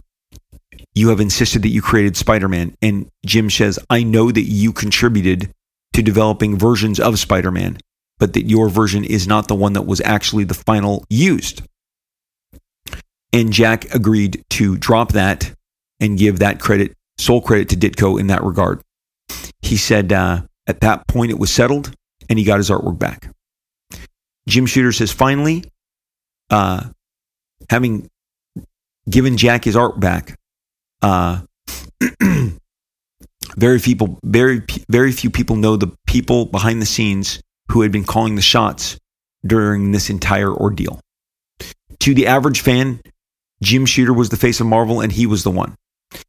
you have insisted that you created Spider Man. And Jim says, I know that you contributed to developing versions of Spider Man, but that your version is not the one that was actually the final used. And Jack agreed to drop that and give that credit, sole credit to Ditko in that regard. He said uh, at that point it was settled and he got his artwork back. Jim Shooter says finally, uh, having given Jack his art back, uh, (clears throat) very people, very very few people know the people behind the scenes who had been calling the shots during this entire ordeal. To the average fan, Jim Shooter was the face of Marvel, and he was the one.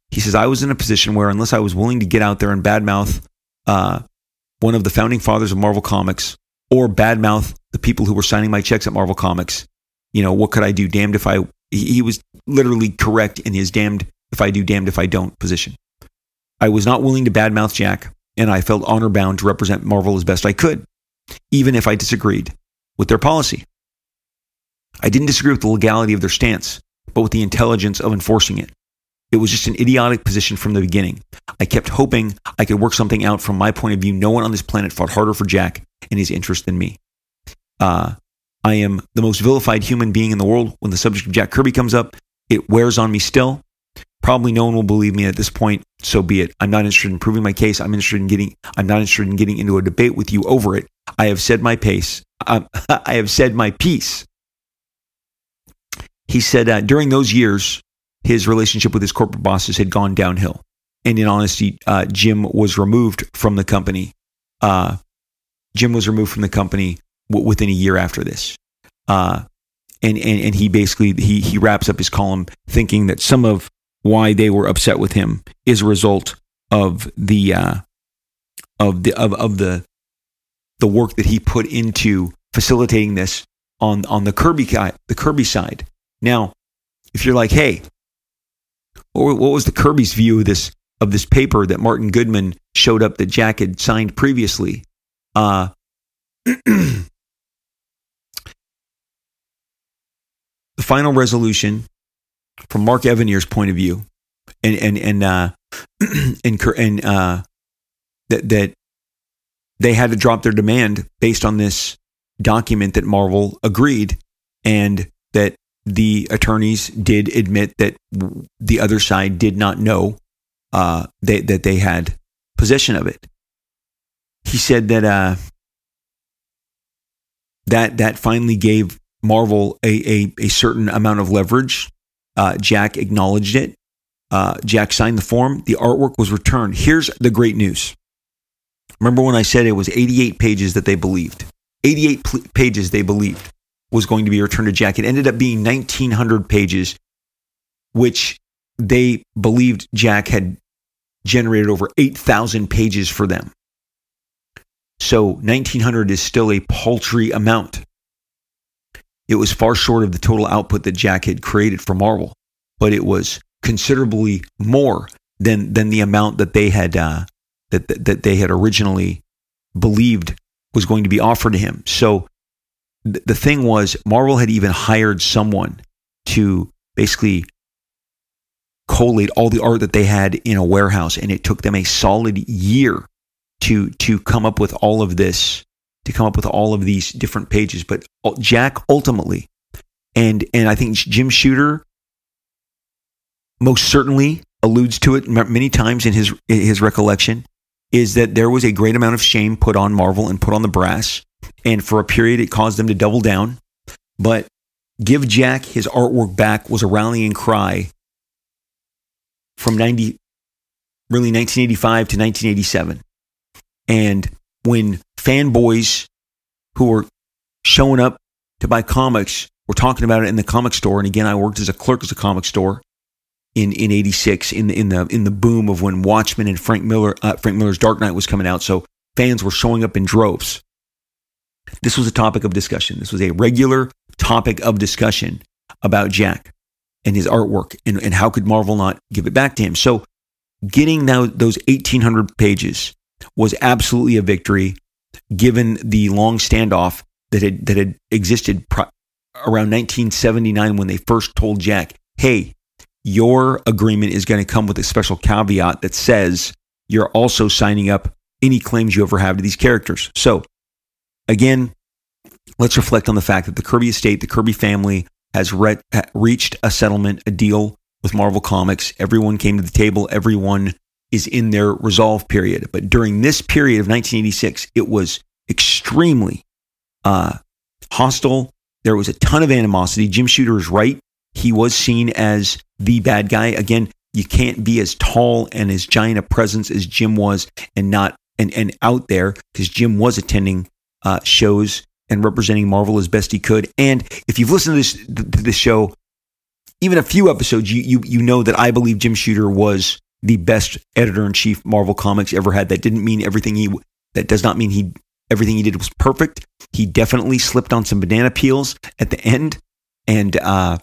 He says, I was in a position where, unless I was willing to get out there and badmouth uh, one of the founding fathers of Marvel Comics or badmouth the people who were signing my checks at Marvel Comics, you know, what could I do? Damned if I. He was literally correct in his damned if I do, damned if I don't position. I was not willing to badmouth Jack, and I felt honor bound to represent Marvel as best I could, even if I disagreed with their policy. I didn't disagree with the legality of their stance, but with the intelligence of enforcing it. It was just an idiotic position from the beginning. I kept hoping I could work something out from my point of view. No one on this planet fought harder for Jack and his interest than me. Uh, I am the most vilified human being in the world. When the subject of Jack Kirby comes up, it wears on me still. Probably no one will believe me at this point, so be it. I'm not interested in proving my case. I'm interested in getting. I'm not interested in getting into a debate with you over it. I have said my pace. Um, (laughs) I have said my piece. He said uh, during those years, his relationship with his corporate bosses had gone downhill, and in honesty, uh, Jim was removed from the company. Uh, Jim was removed from the company within a year after this. Uh, and, and, and he basically he, he wraps up his column thinking that some of why they were upset with him is a result of the uh, of the of, of the the work that he put into facilitating this on on the Kirby the Kirby side. Now, if you're like, hey, what, what was the Kirby's view of this of this paper that Martin Goodman showed up that Jack had signed previously? Uh, (clears throat) the final resolution from Mark Evaniers' point of view, and and and uh, (clears throat) and, and uh, that that they had to drop their demand based on this document that Marvel agreed, and that the attorneys did admit that the other side did not know uh, they, that they had possession of it. He said that uh, that that finally gave Marvel a, a, a certain amount of leverage. Uh, Jack acknowledged it. Uh, Jack signed the form. The artwork was returned. Here's the great news. Remember when I said it was 88 pages that they believed? 88 pl- pages they believed was going to be returned to Jack. It ended up being 1,900 pages, which they believed Jack had generated over 8,000 pages for them. So 1900 is still a paltry amount. It was far short of the total output that Jack had created for Marvel, but it was considerably more than than the amount that they had uh, that, that that they had originally believed was going to be offered to him. So th- the thing was, Marvel had even hired someone to basically collate all the art that they had in a warehouse, and it took them a solid year to to come up with all of this, to come up with all of these different pages. But Jack ultimately, and and I think Jim Shooter most certainly alludes to it many times in his his recollection, is that there was a great amount of shame put on Marvel and put on the brass, and for a period it caused them to double down. But give Jack his artwork back was a rallying cry from 90 really 1985 to 1987 and when fanboys who were showing up to buy comics were talking about it in the comic store, and again, I worked as a clerk as a comic store in in '86 in the in the in the boom of when Watchmen and Frank Miller uh, Frank Miller's Dark Knight was coming out. So fans were showing up in droves. This was a topic of discussion. This was a regular topic of discussion about Jack and his artwork and, and how could Marvel not give it back to him. So getting now those 1800 pages was absolutely a victory given the long standoff that had, that had existed around 1979 when they first told Jack, hey, your agreement is going to come with a special caveat that says you're also signing up any claims you ever have to these characters. So, again, let's reflect on the fact that the Kirby estate, the Kirby family, has re- reached a settlement, a deal with Marvel Comics. Everyone came to the table. Everyone is in their resolve period. But during this period of 1986, it was extremely uh, hostile. There was a ton of animosity. Jim Shooter is right. He was seen as the bad guy. Again, you can't be as tall and as giant a presence as Jim was and not and, and out there because Jim was attending uh, shows and representing Marvel as best he could. And if you've listened to this to this show, even a few episodes, you you you know that I believe Jim Shooter was the best editor in chief Marvel Comics ever had. That didn't mean everything he that does not mean he everything he did was perfect. He definitely slipped on some banana peels at the end and uh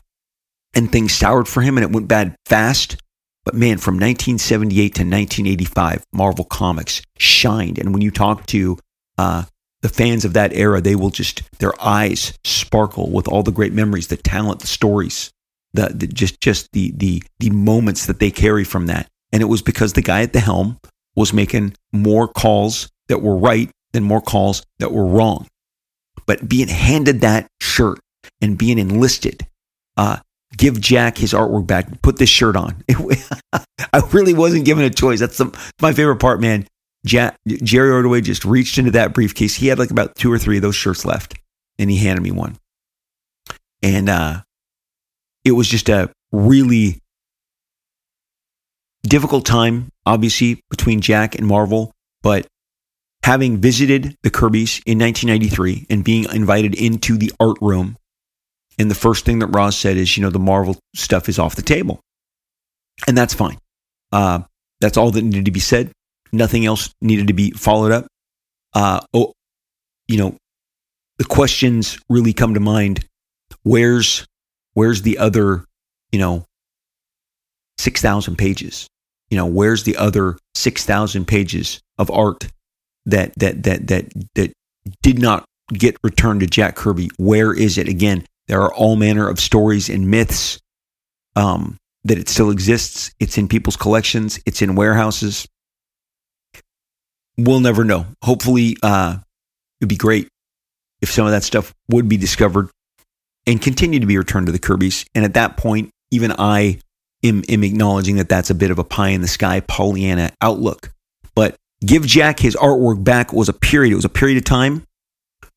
and things soured for him and it went bad fast. But man, from 1978 to 1985, Marvel Comics shined. And when you talk to uh, the fans of that era, they will just their eyes sparkle with all the great memories, the talent, the stories, the, the just just the the the moments that they carry from that. And it was because the guy at the helm was making more calls that were right than more calls that were wrong. But being handed that shirt and being enlisted, uh, give Jack his artwork back. Put this shirt on. (laughs) I really wasn't given a choice. That's the, my favorite part, man. Jack, Jerry Ordway just reached into that briefcase. He had like about two or three of those shirts left, and he handed me one. And uh, it was just a really difficult time, obviously, between Jack and Marvel. But having visited the Kirby's in 1993 and being invited into the art room, and the first thing that Roz said is, you know, the Marvel stuff is off the table. And that's fine. Uh, that's all that needed to be said. Nothing else needed to be followed up. Uh, oh, you know, the questions really come to mind. Where's where's the other, you know, six thousand pages? You know, where's the other six thousand pages of art that that that that that did not get returned to Jack Kirby? Where is it? Again, there are all manner of stories and myths um, that it still exists. It's in people's collections. It's in warehouses. We'll never know. Hopefully, uh, it'd be great if some of that stuff would be discovered and continue to be returned to the Kirby's. And at that point, even I am, am acknowledging that that's a bit of a pie in the sky Pollyanna outlook. But give Jack his artwork back was a period. It was a period of time.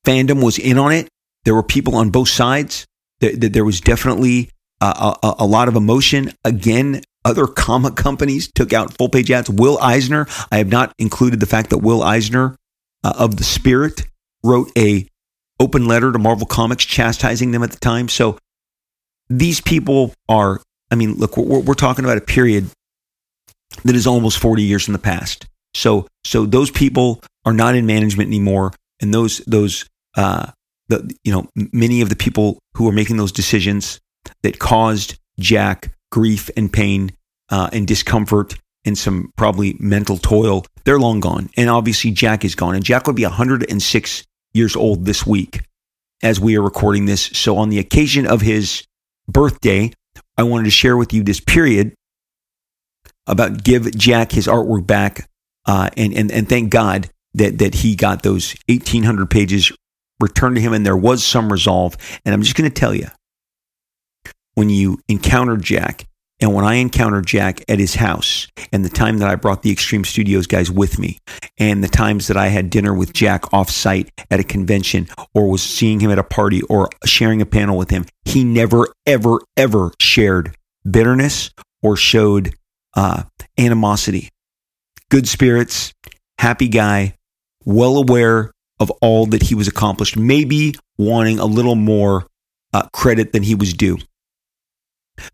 Fandom was in on it. There were people on both sides. There, there was definitely a, a, a lot of emotion. Again, other comic companies took out full page ads. Will Eisner, I have not included the fact that Will Eisner uh, of the Spirit wrote a open letter to Marvel Comics chastising them at the time. So these people are, I mean, look, we're, we're talking about a period that is almost 40 years in the past. So, so those people are not in management anymore. And those, those, uh, the, you know, many of the people who are making those decisions that caused Jack grief and pain uh, and discomfort and some probably mental toil, they're long gone. And obviously, Jack is gone. And Jack would be 106 years old this week as we are recording this. So, on the occasion of his birthday, I wanted to share with you this period about give Jack his artwork back. Uh, and, and, and thank God that, that he got those 1,800 pages returned to him and there was some resolve. And I'm just going to tell you when you encounter Jack, and when I encountered Jack at his house, and the time that I brought the Extreme Studios guys with me, and the times that I had dinner with Jack off site at a convention, or was seeing him at a party, or sharing a panel with him, he never, ever, ever shared bitterness or showed uh, animosity. Good spirits, happy guy, well aware of all that he was accomplished, maybe wanting a little more uh, credit than he was due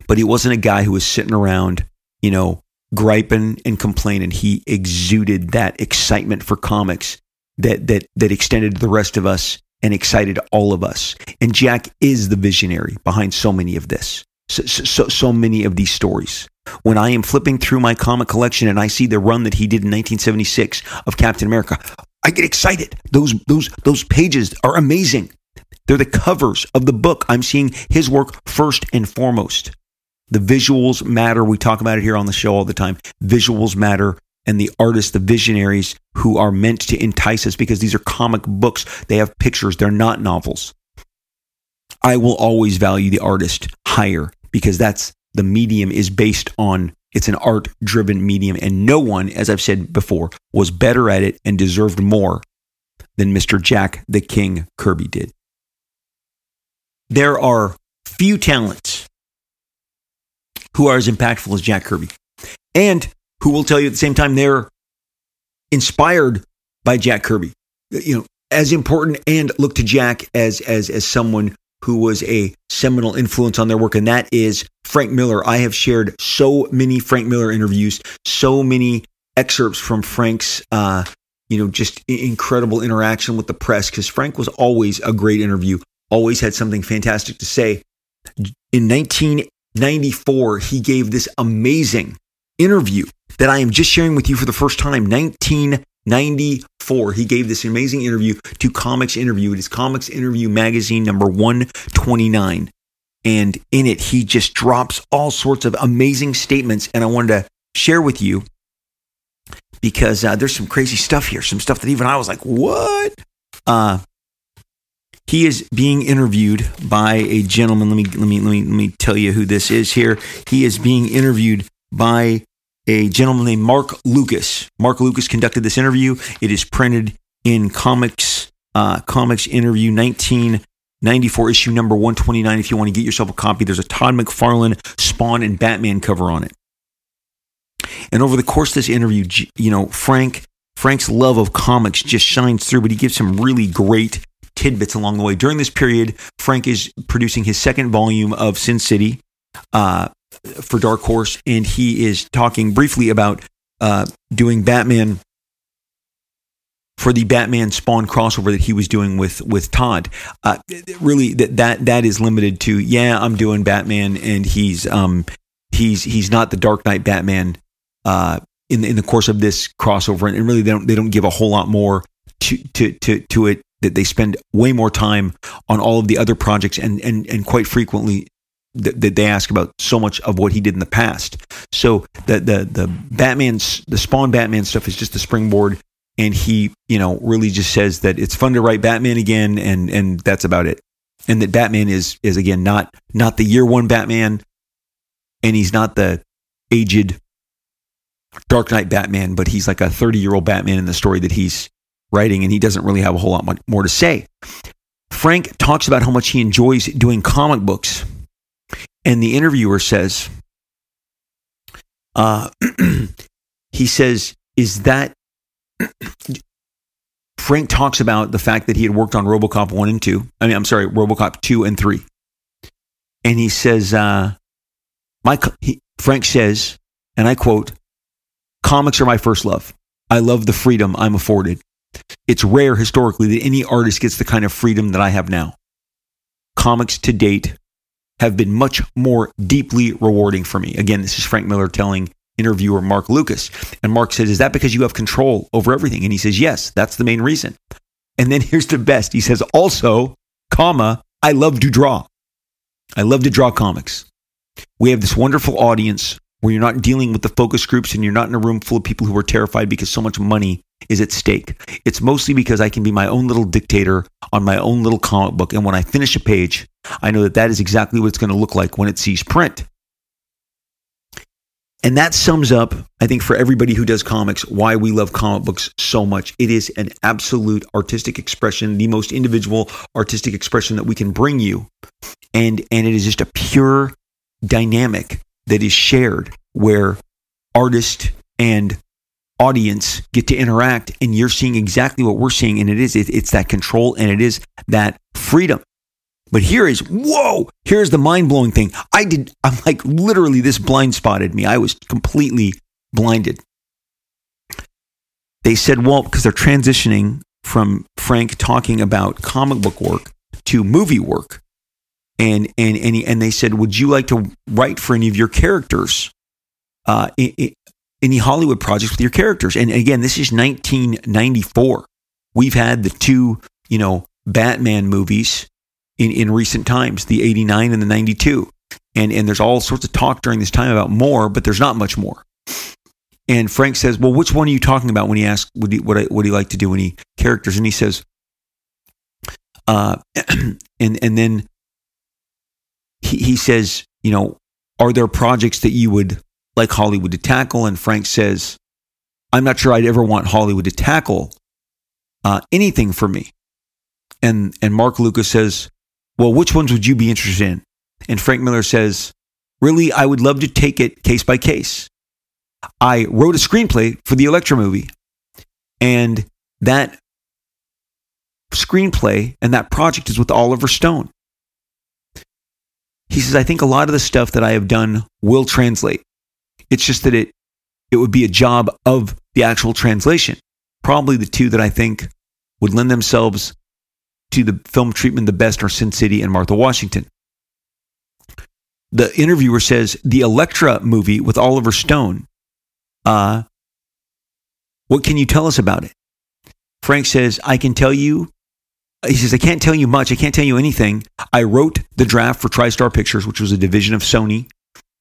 but he wasn't a guy who was sitting around, you know, griping and complaining. He exuded that excitement for comics that that that extended to the rest of us and excited all of us. And Jack is the visionary behind so many of this. So, so, so many of these stories. When I am flipping through my comic collection and I see the run that he did in 1976 of Captain America, I get excited. Those those those pages are amazing. They're the covers of the book. I'm seeing his work first and foremost. The visuals matter. We talk about it here on the show all the time. Visuals matter. And the artists, the visionaries who are meant to entice us because these are comic books. They have pictures, they're not novels. I will always value the artist higher because that's the medium is based on it's an art driven medium. And no one, as I've said before, was better at it and deserved more than Mr. Jack the King Kirby did. There are few talents who are as impactful as Jack Kirby and who will tell you at the same time they're inspired by Jack Kirby. You know, as important and look to Jack as as as someone who was a seminal influence on their work, and that is Frank Miller. I have shared so many Frank Miller interviews, so many excerpts from Frank's, uh, you know, just incredible interaction with the press because Frank was always a great interview, always had something fantastic to say. In 1994, he gave this amazing interview that I am just sharing with you for the first time. 1994, he gave this amazing interview to Comics Interview. It is Comics Interview magazine number 129. And in it, he just drops all sorts of amazing statements. And I wanted to share with you because uh, there's some crazy stuff here, some stuff that even I was like, what? Uh, he is being interviewed by a gentleman. Let me let me let me let me tell you who this is here. He is being interviewed by a gentleman named Mark Lucas. Mark Lucas conducted this interview. It is printed in Comics uh, Comics Interview 1994 issue number 129. If you want to get yourself a copy, there's a Todd McFarlane Spawn and Batman cover on it. And over the course of this interview, you know, Frank Frank's love of comics just shines through, but he gives some really great tidbits along the way. During this period, Frank is producing his second volume of Sin City uh, for Dark Horse, and he is talking briefly about uh, doing Batman for the Batman Spawn crossover that he was doing with with Todd. Uh, really, that that that is limited to yeah, I'm doing Batman, and he's um he's he's not the Dark Knight Batman uh, in the, in the course of this crossover, and really they don't they don't give a whole lot more to to to to it. That they spend way more time on all of the other projects, and and and quite frequently that, that they ask about so much of what he did in the past. So the the the Batman's the Spawn Batman stuff is just a springboard, and he you know really just says that it's fun to write Batman again, and and that's about it. And that Batman is is again not not the year one Batman, and he's not the aged Dark Knight Batman, but he's like a 30 year old Batman in the story that he's writing, and he doesn't really have a whole lot more to say. Frank talks about how much he enjoys doing comic books, and the interviewer says, uh, (clears throat) he says, is that (clears throat) Frank talks about the fact that he had worked on Robocop 1 and 2. I mean, I'm sorry, Robocop 2 and 3. And he says, uh, my, he, Frank says, and I quote, Comics are my first love. I love the freedom I'm afforded. It's rare historically that any artist gets the kind of freedom that I have now. Comics to date have been much more deeply rewarding for me. Again, this is Frank Miller telling interviewer Mark Lucas. And Mark says, Is that because you have control over everything? And he says, Yes, that's the main reason. And then (laughs) here's the best. He says, Also, comma, I love to draw. I love to draw comics. We have this wonderful audience where you're not dealing with the focus groups and you're not in a room full of people who are terrified because so much money is at stake. It's mostly because I can be my own little dictator on my own little comic book. And when I finish a page, I know that that is exactly what it's going to look like when it sees print. And that sums up, I think, for everybody who does comics, why we love comic books so much. It is an absolute artistic expression, the most individual artistic expression that we can bring you. And, and it is just a pure dynamic that is shared where artist and audience get to interact and you're seeing exactly what we're seeing and it is it, it's that control and it is that freedom. But here is whoa here's the mind-blowing thing. I did i'm like literally this blind spotted me. I was completely blinded. They said well because they're transitioning from frank talking about comic book work to movie work. And and and, and they said, "Would you like to write for any of your characters, uh, any Hollywood projects with your characters?" And again, this is 1994. We've had the two, you know, Batman movies in in recent times, the 89 and the 92, and and there's all sorts of talk during this time about more, but there's not much more. And Frank says, "Well, which one are you talking about?" When he asks, "What do you, what would he like to do?" Any characters, and he says, uh, (clears throat) and and then he, he says, you know, are there projects that you would like Hollywood to tackle? And Frank says, I'm not sure I'd ever want Hollywood to tackle uh, anything for me. And and Mark Lucas says, well, which ones would you be interested in? And Frank Miller says, really, I would love to take it case by case. I wrote a screenplay for the Elektra movie, and that screenplay and that project is with Oliver Stone. He says, I think a lot of the stuff that I have done will translate. It's just that it, it would be a job of the actual translation. Probably the two that I think would lend themselves to the film treatment the best are Sin City and Martha Washington. The interviewer says the Elektra movie with Oliver Stone. Uh, what can you tell us about it? Frank says, I can tell you he says, I can't tell you much. I can't tell you anything. I wrote the draft for TriStar Pictures, which was a division of Sony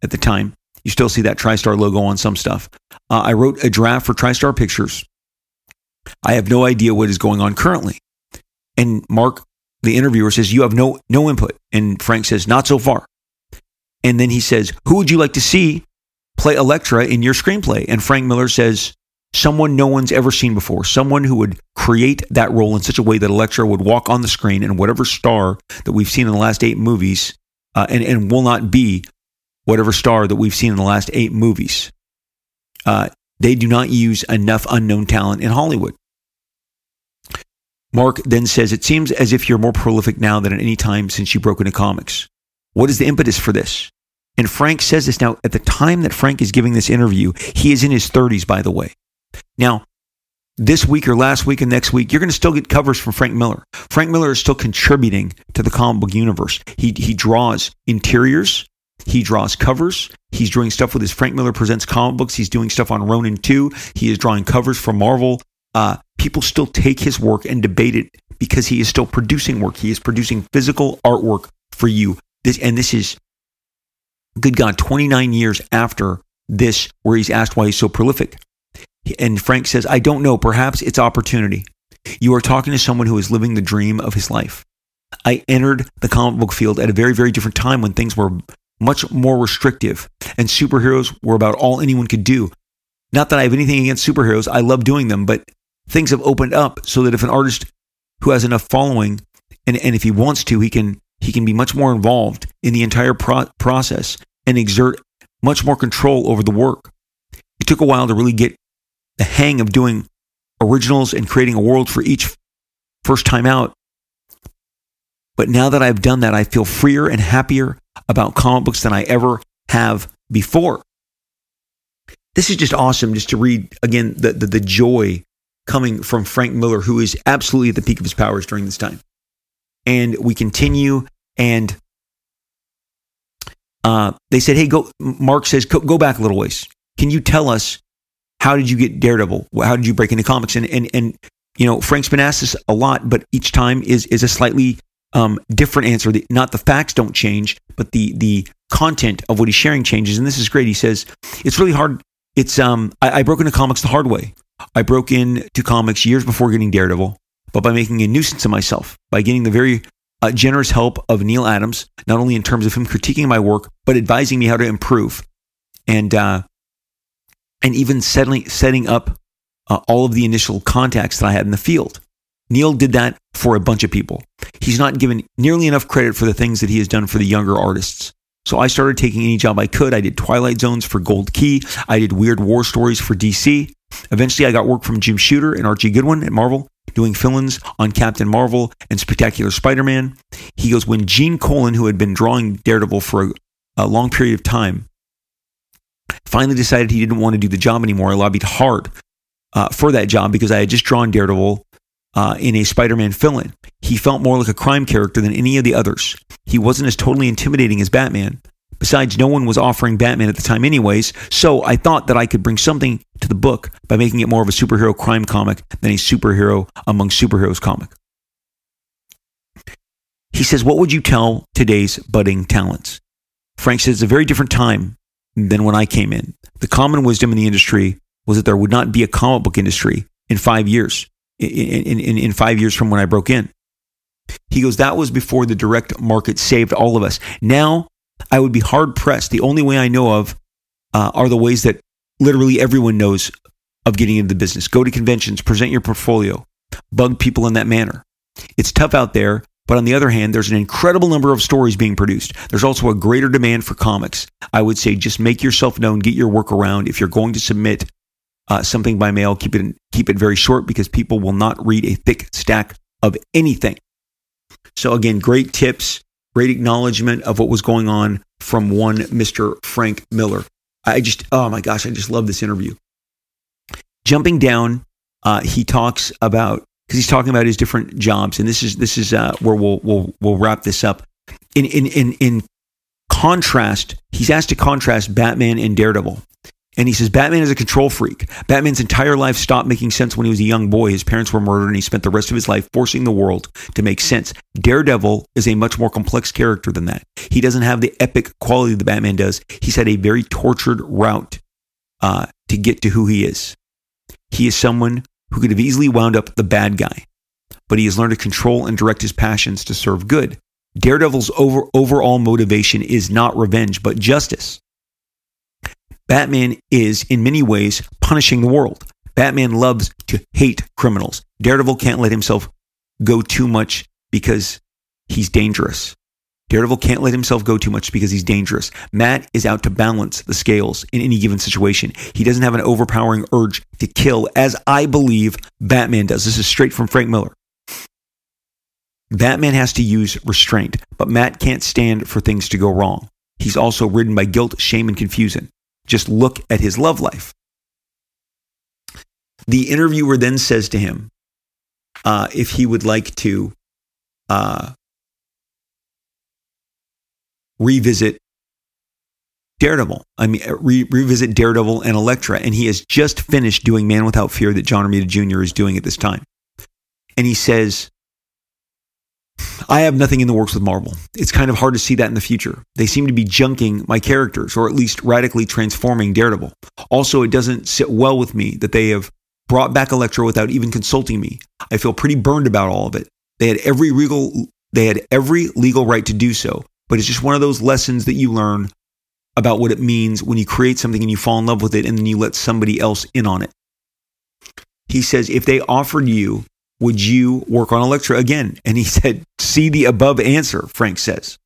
at the time. You still see that TriStar logo on some stuff. Uh, I wrote a draft for TriStar Pictures. I have no idea what is going on currently. And Mark the interviewer says, You have no, no input. And Frank says, Not so far. And then he says, Who would you like to see play Elektra in your screenplay? And Frank Miller says, Someone no one's ever seen before. Someone who would create that role in such a way that Elektra would walk on the screen and whatever star that we've seen in the last eight movies, uh, and, and will not be whatever star that we've seen in the last eight movies. Uh, they do not use enough unknown talent in Hollywood. Mark then says, It seems as if you're more prolific now than at any time since you broke into comics. What is the impetus for this? And Frank says this now at the time that Frank is giving this interview, he is in his 30s, by the way. Now, this week or last week and next week, you're going to still get covers from Frank Miller. Frank Miller is still contributing to the comic book universe. He, he draws interiors, he draws covers. He's doing stuff with his Frank Miller Presents comic books. He's doing stuff on Ronin 2. He is drawing covers for Marvel. Uh, people still take his work and debate it because he is still producing work. He is producing physical artwork for you. This and this is good God, 29 years after this, where he's asked why he's so prolific. And Frank says, I don't know. Perhaps it's opportunity. You are talking to someone who is living the dream of his life. I entered the comic book field at a very, very different time when things were much more restrictive and superheroes were about all anyone could do. Not that I have anything against superheroes, I love doing them, but things have opened up so that if an artist who has enough following and, and if he wants to, he can he can be much more involved in the entire pro- process and exert much more control over the work. It took a while to really get the hang of doing originals and creating a world for each first time out. But now that I've done that, I feel freer and happier about comic books than I ever have before. This is just awesome just to read again the, the, the joy coming from Frank Miller, who is absolutely at the peak of his powers during this time. And we continue, and uh, they said, Hey, go, Mark says, go, go back a little ways. Can you tell us how did you get Daredevil? How did you break into comics? And, and, and, you know, Frank's been asked this a lot, but each time is, is a slightly um, different answer. The, not the facts don't change, but the, the content of what he's sharing changes. And this is great. He says, it's really hard. It's, um, I, I broke into comics the hard way. I broke into comics years before getting Daredevil, but by making a nuisance of myself, by getting the very uh, generous help of Neal Adams, not only in terms of him critiquing my work, but advising me how to improve. And, uh, and even setting, setting up uh, all of the initial contacts that I had in the field. Neal did that for a bunch of people. He's not given nearly enough credit for the things that he has done for the younger artists. So I started taking any job I could. I did Twilight Zones for Gold Key. I did Weird War Stories for DC. Eventually, I got work from Jim Shooter and Archie Goodwin at Marvel, doing fill-ins on Captain Marvel and Spectacular Spider-Man. He goes, when Gene Colan, who had been drawing Daredevil for a, a long period of time, finally decided he didn't want to do the job anymore. I lobbied hard uh, for that job because I had just drawn Daredevil uh, in a Spider Man fill in. He felt more like a crime character than any of the others. He wasn't as totally intimidating as Batman. Besides, no one was offering Batman at the time, anyways, so I thought that I could bring something to the book by making it more of a superhero crime comic than a superhero among superheroes comic. He says, What would you tell today's budding talents? Frank says, It's a very different time than when I came in. The common wisdom in the industry was that there would not be a comic book industry in five years, in, in, in, five years from when I broke in. He goes, that was before the direct market saved all of us. Now, I would be hard pressed. The only way I know of uh, are the ways that literally everyone knows of getting into the business. Go to conventions, present your portfolio, bug people in that manner. It's tough out there, but on the other hand, there's an incredible number of stories being produced. There's also a greater demand for comics. I would say just make yourself known, get your work around. If you're going to submit uh, something by mail, keep it keep it very short because people will not read a thick stack of anything. So again, great tips, great acknowledgement of what was going on from one Mr. Frank Miller. I just, oh my gosh, I just love this interview. Jumping down, uh, he talks about because he's talking about his different jobs, and this is this is uh, where we'll we'll we'll wrap this up. In in in in contrast, he's asked to contrast Batman and Daredevil. And he says Batman is a control freak. Batman's entire life stopped making sense when he was a young boy. His parents were murdered, and he spent the rest of his life forcing the world to make sense. Daredevil is a much more complex character than that. He doesn't have the epic quality that Batman does. He's had a very tortured route uh, to get to who he is. He is someone who could have easily wound up the bad guy. but he has learned to control and direct his passions to serve good. Daredevil's over, overall motivation is not revenge, but justice. Batman is, in many ways, punishing the world. Batman loves to hate criminals. Daredevil can't let himself go too much because he's dangerous. Daredevil can't let himself go too much because he's dangerous. Matt is out to balance the scales in any given situation. He doesn't have an overpowering urge to kill, as I believe Batman does. This is straight from Frank Miller. Batman has to use restraint, but Matt can't stand for things to go wrong. He's also ridden by guilt, shame, and confusion. Just look at his love life. The interviewer then says to him uh, if he would like to uh, revisit Daredevil. I mean, re- revisit Daredevil and Elektra. And he has just finished doing Man Without Fear that John Romita Jr. is doing at this time. And he says, I have nothing in the works with Marvel. It's kind of hard to see that in the future. They seem to be junking my characters, or at least radically transforming Daredevil. Also, it doesn't sit well with me that they have brought back Elektra without even consulting me. I feel pretty burned about all of it. They had every legal they had every legal right to do so, but it's just one of those lessons that you learn about what it means when you create something and you fall in love with it and then you let somebody else in on it. He says if they offered you would you work on Elektra again? And he (laughs) said, see the above answer, Frank says.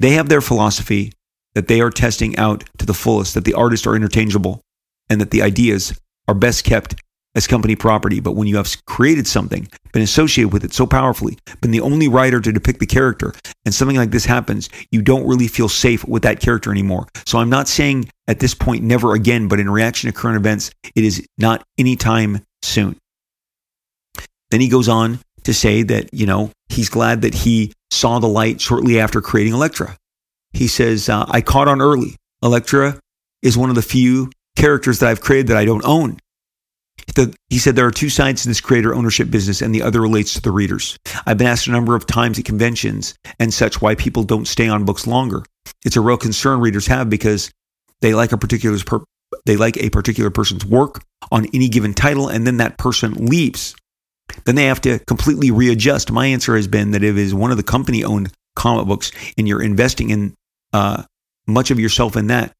They have their philosophy that they are testing out to the fullest, that the artists are interchangeable, and that the ideas are best kept as company property. But when you have created something, been associated with it so powerfully, been the only writer to depict the character, and something like this happens, you don't really feel safe with that character anymore. So I'm not saying at this point never again, but in reaction to current events, it is not anytime soon. Then he goes on to say that, you know, he's glad that he saw the light shortly after creating Elektra. He says, uh, I caught on early. Elektra is one of the few characters that I've created that I don't own. The, he said there are two sides to this creator ownership business, and the other relates to the readers. I've been asked a number of times at conventions and such why people don't stay on books longer. It's a real concern readers have because they like a particular they like a particular person's work on any given title, and then that person leaves then they have to completely readjust. My answer has been that if it is one of the company owned comic books and you're investing in uh, much of yourself in that,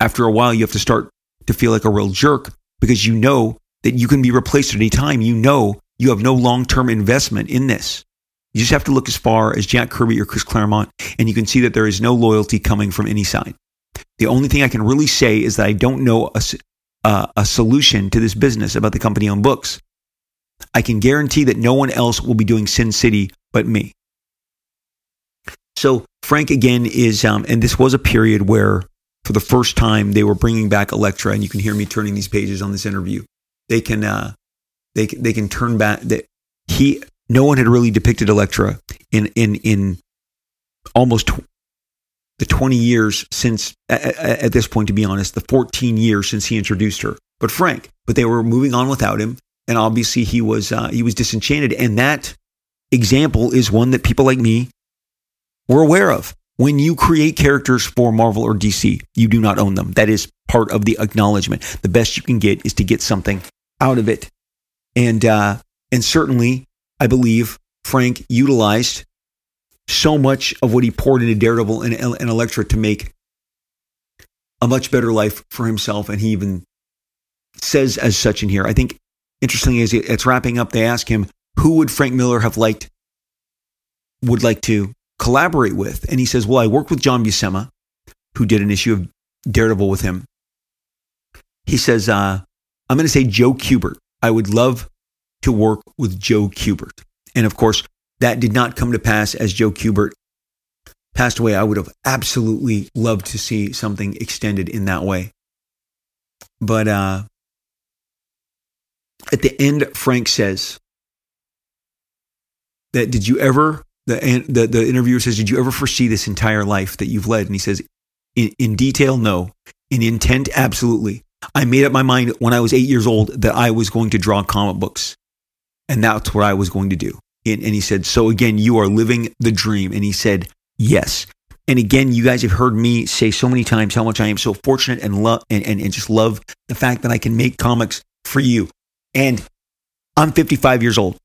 after a while, you have to start to feel like a real jerk because you know that you can be replaced at any time. You know you have no long term investment in this. You just have to look as far as Jack Kirby or Chris Claremont, and you can see that there is no loyalty coming from any side. The only thing I can really say is that I don't know a, uh, a solution to this business about the company owned books. I can guarantee that no one else will be doing Sin City but me. So Frank again is, um, and this was a period where, for the first time, they were bringing back Elektra, and you can hear me turning these pages on this interview. They can, uh, they they can turn back that he. No one had really depicted Elektra in in in almost the 20 years since at, at this point to be honest the 14 years since he introduced her but frank but they were moving on without him and obviously he was uh, he was disenchanted. And that example is one that people like me were aware of. When you create characters for Marvel or DC, you do not own them. That is part of the acknowledgement. The best you can get is to get something out of it, and uh, and certainly, I believe Frank utilized so much of what he poured into Daredevil and, and Elektra to make a much better life for himself. And he even says as such in here. I think Interestingly, as it's wrapping up, they ask him, who would Frank Miller have liked, would like to collaborate with? And he says, well, I worked with John Buscema, who did an issue of Daredevil with him. He says, uh, I'm going to say Joe Kubert. I would love to work with Joe Kubert. And of course, that did not come to pass as Joe Kubert passed away. I would have absolutely loved to see something extended in that way. But uh, at the end, Frank says that did you ever, the, the, the interviewer says, did you ever foresee this entire life that you've led? And he says, in, in detail, no. In intent, absolutely. I made up my mind when I was eight years old that I was going to draw comic books. And that's what I was going to do. And, and he said, So again, you are living the dream. And he said, Yes. And again, you guys have heard me say so many times how much I am so fortunate and love and, and, and just love the fact that I can make comics for you. And I'm 55 years old.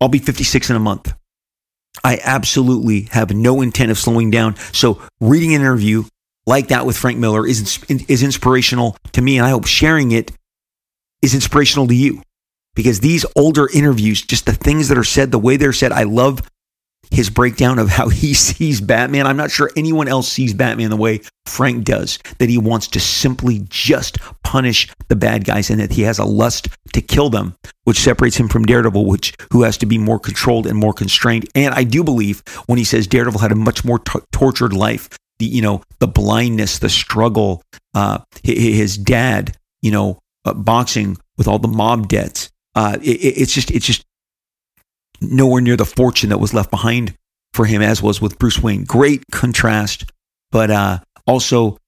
I'll be 56 in a month. I absolutely have no intent of slowing down. So reading an interview like that with Frank Miller is, is inspirational to me. And I hope sharing it is inspirational to you because these older interviews, just the things that are said, the way they're said, I love his breakdown of how (laughs) he sees Batman. I'm not sure anyone else sees Batman the way Frank does, that he wants to simply just punish the bad guys and that he has a lust to kill them, which separates him from Daredevil, which who has to be more controlled and more constrained. And I do believe when he says Daredevil had a much more t- tortured life, the you know the blindness, the struggle, uh, his dad, you know, uh, boxing with all the mob debts. Uh, it, it's just it's just nowhere near the fortune that was left behind for him, as was with Bruce Wayne. Great contrast, but uh, also,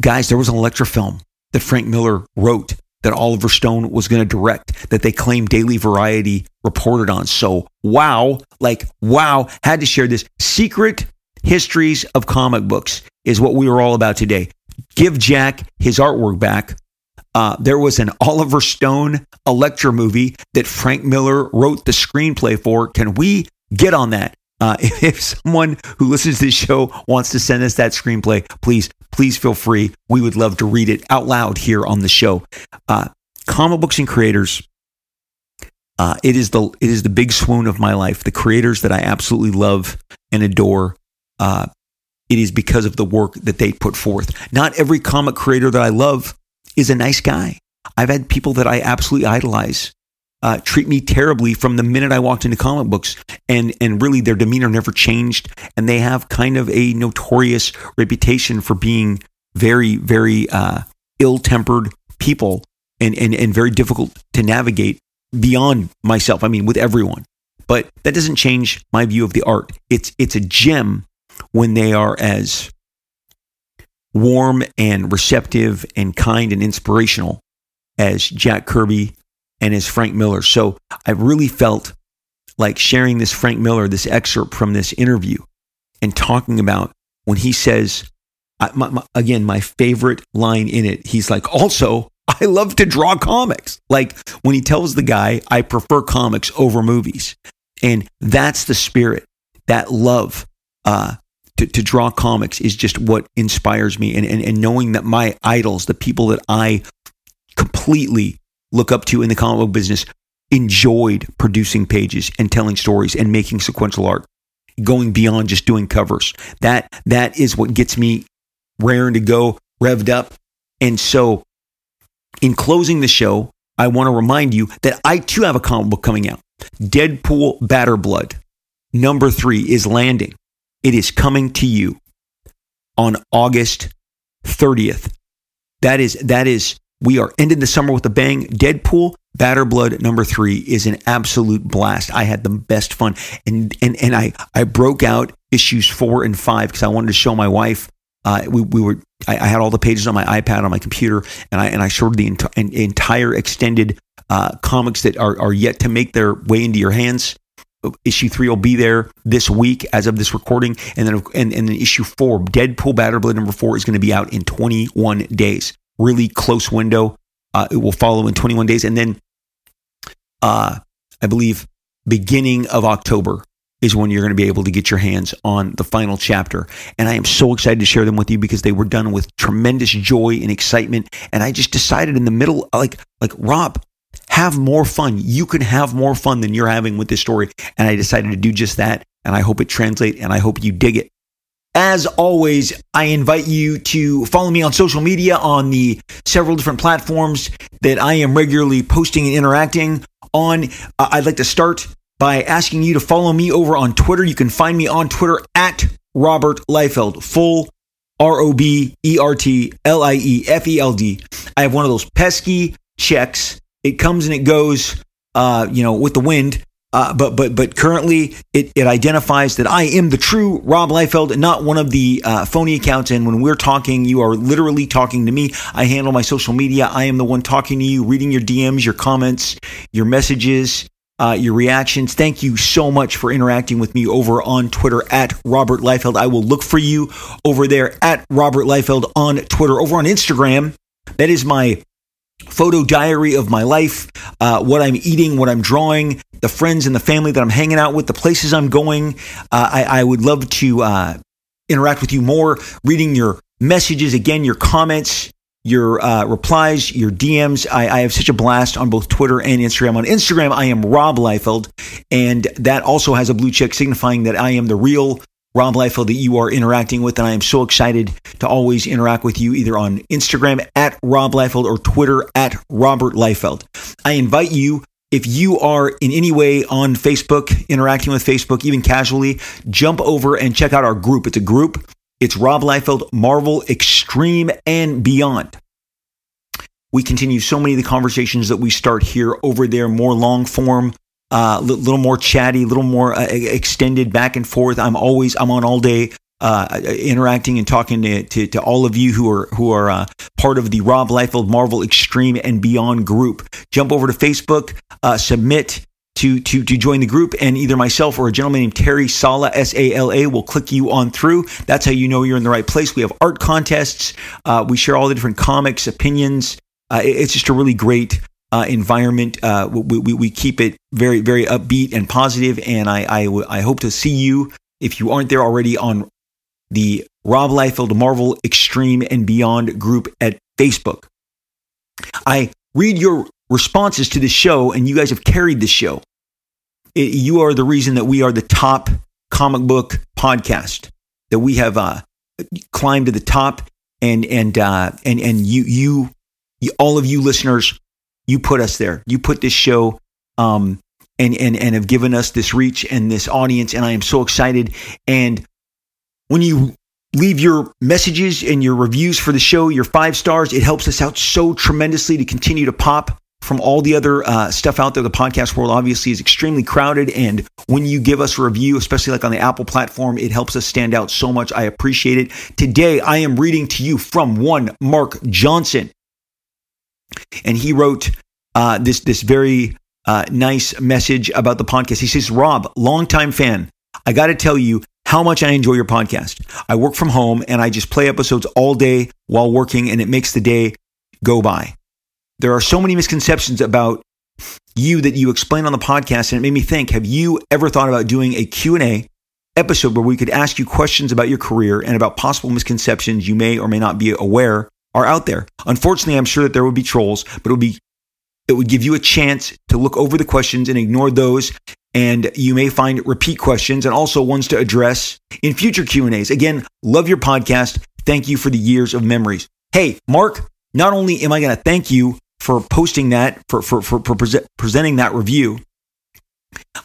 guys, there was an Elektra film that Frank Miller wrote that Oliver Stone was going to direct that they claimed Daily Variety reported on. So, wow, like, wow, had to share this. Secret histories of comic books is what we were all about today. Give Jack his artwork back. Uh, there was an Oliver Stone Elektra movie that Frank Miller wrote the screenplay for. Can we get on that? Uh, (laughs) if someone who listens to this show wants to send us that screenplay, please, please feel free. We would love to read it out loud here on the show. Uh, comic books and creators. Uh, it is the it is the big swoon of my life. The creators that I absolutely love and adore. Uh, it is because of the work that they put forth. Not every comic creator that I love is a nice guy. I've had people that I absolutely idolize uh, treat me terribly from the minute I walked into comic books, and and really their demeanor never changed, and they have kind of a notorious reputation for being very very uh, ill tempered people and, and and very difficult to navigate beyond myself. I mean, with everyone, but that doesn't change my view of the art. It's it's a gem when they are as warm and receptive and kind and inspirational as Jack Kirby and as Frank Miller. So I really felt like sharing this Frank Miller, this excerpt from this interview, and talking about when he says, my, my, again, my favorite line in it, he's like, also, I love to draw comics. Like when he tells the guy, I prefer comics over movies. And that's the spirit, that love uh, to, to draw comics is just what inspires me. And, and, and knowing that my idols, the people that I completely look up to in the comic book business, enjoyed producing pages and telling stories and making sequential art, going beyond just doing covers. That that is what gets me raring to go, revved up. And so, in closing the show, I want to remind you that I too have a comic book coming out. Deadpool Bad Blood number three is landing. It is coming to you on August 30th. That is that is we are ending the summer with a bang. Deadpool Bad Blood number three is an absolute blast. I had the best fun, and and and I I broke out issues four and five because I wanted to show my wife. Uh, we, we were I, I, had all the pages on my iPad on my computer, and I and I showed the enti- entire extended uh, comics that are are yet to make their way into your hands. Issue three will be there this week as of this recording, and then and, and then issue four, Deadpool Bad Blood number four, is going to be out in 21 days really close window. Uh, it will follow in 21 days. And then uh, I believe beginning of October is when you're going to be able to get your hands on the final chapter. And I am so excited to share them with you because they were done with tremendous joy and excitement. And I just decided in the middle, like, like Rob, have more fun. You can have more fun than you're having with this story. And I decided to do just that. And I hope it translates and I hope you dig it. As always, I invite you to follow me on social media on the several different platforms that I am regularly posting and interacting on. Uh, I'd like to start by asking you to follow me over on Twitter. You can find me on Twitter at Robert Liefeld, full R O B E R T L I E F E L D. I have one of those pesky checks. It comes and it goes, uh, you know, with the wind. Uh, but but but currently it, it identifies that I am the true Rob Liefeld, not one of the uh, phony accounts. And when we're talking, you are literally talking to me. I handle my social media. I am the one talking to you, reading your DMs, your comments, your messages, uh, your reactions. Thank you so much for interacting with me over on Twitter at Robert Liefeld. I will look for you over there at Robert Liefeld on Twitter. Over on Instagram, that is my photo diary of my life, uh, what I'm eating, what I'm drawing, the friends and the family that I'm hanging out with, the places I'm going. Uh, I, I, would love to uh, interact with you more, reading your messages, again, your comments, your uh, replies, your DMs. I, I, have such a blast on both Twitter and Instagram. On Instagram, I am Rob Liefeld, and that also has a blue check signifying that I am the real Rob Liefeld that you are interacting with. And I am so excited to always interact with you either on Instagram at Rob Liefeld or Twitter at Robert Liefeld. I invite you if you are in any way on Facebook, interacting with Facebook, even casually, jump over and check out our group. It's a group it's Rob Liefeld, Marvel Extreme and Beyond. We continue so many of the conversations that we start here over there, more long form, a uh, little more chatty, a little more uh, extended back and forth. I'm always, I'm on all day. Uh, interacting and talking to, to, to, all of you who are who are uh, part of the Rob Liefeld Marvel Extreme and Beyond group. Jump over to Facebook, uh, submit to, to, to join the group. And either myself or a gentleman named Terry Sala, S A L A, will click you on through. That's how you know you're in the right place. We have art contests. Uh, we share all the different comics, opinions. Uh, it's just a really great uh, environment. Uh, we, we, we, keep it very, very upbeat and positive, And I, I, I hope to see you, if you aren't there already, on the Rob Liefeld Marvel Extreme and Beyond group at Facebook. I read your responses to the show, and you guys have carried the show. It, you are the reason that we are the top comic book podcast. That we have uh, climbed to the top, and and uh, and and you, you you all of you listeners, you put us there. You put this show. Um, and, and, and have given us this reach and this audience. And I am so excited. And when you leave your messages and your reviews for the show, your five stars, it helps us out so tremendously to continue to pop from all the other uh, stuff out there. The podcast world obviously is extremely crowded. And when you give us a review, especially like on the Apple platform, it helps us stand out so much. I appreciate it. Today, I am reading to you from one Mark Johnson. And he wrote uh, this, this very uh, nice message about the podcast. He says, Rob, longtime fan, I got to tell you how much I enjoy your podcast. I work from home and I just play episodes all day while working, and it makes the day go by there are so many misconceptions about you that you explain on the podcast and it made me think have you ever thought about doing a q&a episode where we could ask you questions about your career and about possible misconceptions you may or may not be aware are out there unfortunately i'm sure that there would be trolls but it would be it would give you a chance to look over the questions and ignore those and you may find repeat questions and also ones to address in future q&a's again love your podcast thank you for the years of memories hey mark not only am i going to thank you for posting that, for, for, for, for pre- presenting that review.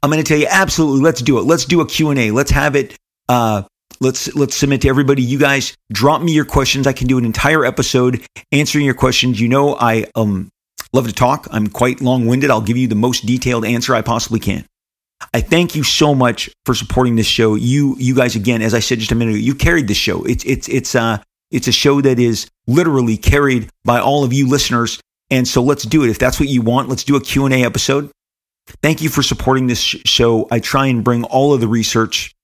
I'm going to tell you absolutely, let's do it. Let's do a Q&A. Let's have it. Uh, let's let's submit to everybody. You guys drop me your questions. I can do an entire episode answering your questions. You know, I um love to talk. I'm quite long-winded. I'll give you the most detailed answer I possibly can. I thank you so much for supporting this show. You you guys again, as I said just a minute ago, you carried this show. It's it's it's uh it's a show that is literally carried by all of you listeners and so let's do it. If that's what you want, let's do a Q&A episode. Thank you for supporting this show. I try and bring all of the research,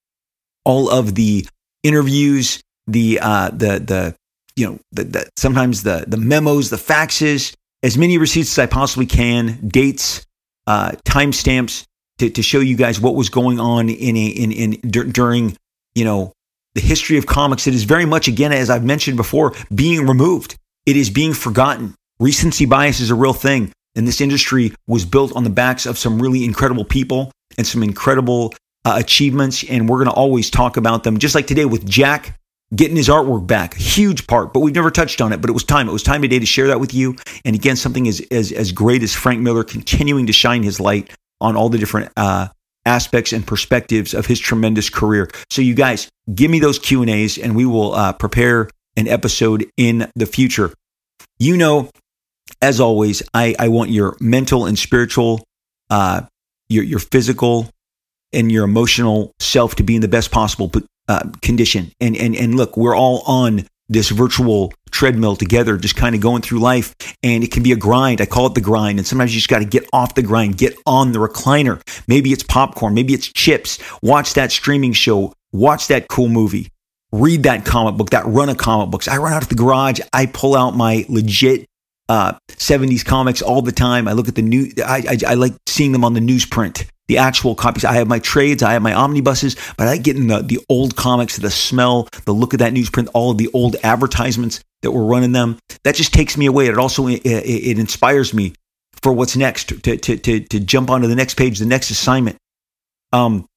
all of the interviews, the uh, the the you know the, the, sometimes the the memos, the faxes, as many receipts as I possibly can, dates, uh, timestamps to, to show you guys what was going on in a, in in during you know the history of comics. It is very much again as I've mentioned before being removed. It is being forgotten. Recency bias is a real thing. And this industry was built on the backs of some really incredible people and some incredible uh, achievements. And we're going to always talk about them, just like today with Jack getting his artwork back. Huge part, but we've never touched on it. But it was time. It was time today to share that with you. And again, something as, as, as great as Frank Miller continuing to shine his light on all the different uh, aspects and perspectives of his tremendous career. So you guys, give me those Q and A's, and we will uh, prepare an episode in the future. You know as always, I, I want your mental and spiritual, uh, your, your physical and your emotional self to be in the best possible uh, condition. And, and, and look, we're all on this virtual treadmill together, just kind of going through life. And it can be a grind. I call it the grind. And sometimes you just got to get off the grind, get on the recliner. Maybe it's popcorn, maybe it's chips. Watch that streaming show, watch that cool movie, read that comic book, that run of comic books. I run out of the garage, I pull out my legit uh, 70s comics all the time. I look at the new, I, I, I like seeing them on the newsprint, the actual copies. I have my trades, I have my omnibuses, but I like getting the, the old comics, the smell, the look of that newsprint, all of the old advertisements that were running them. That just takes me away. It also, it, it inspires me for what's next to, to, to, to jump onto the next page, the next assignment. Um,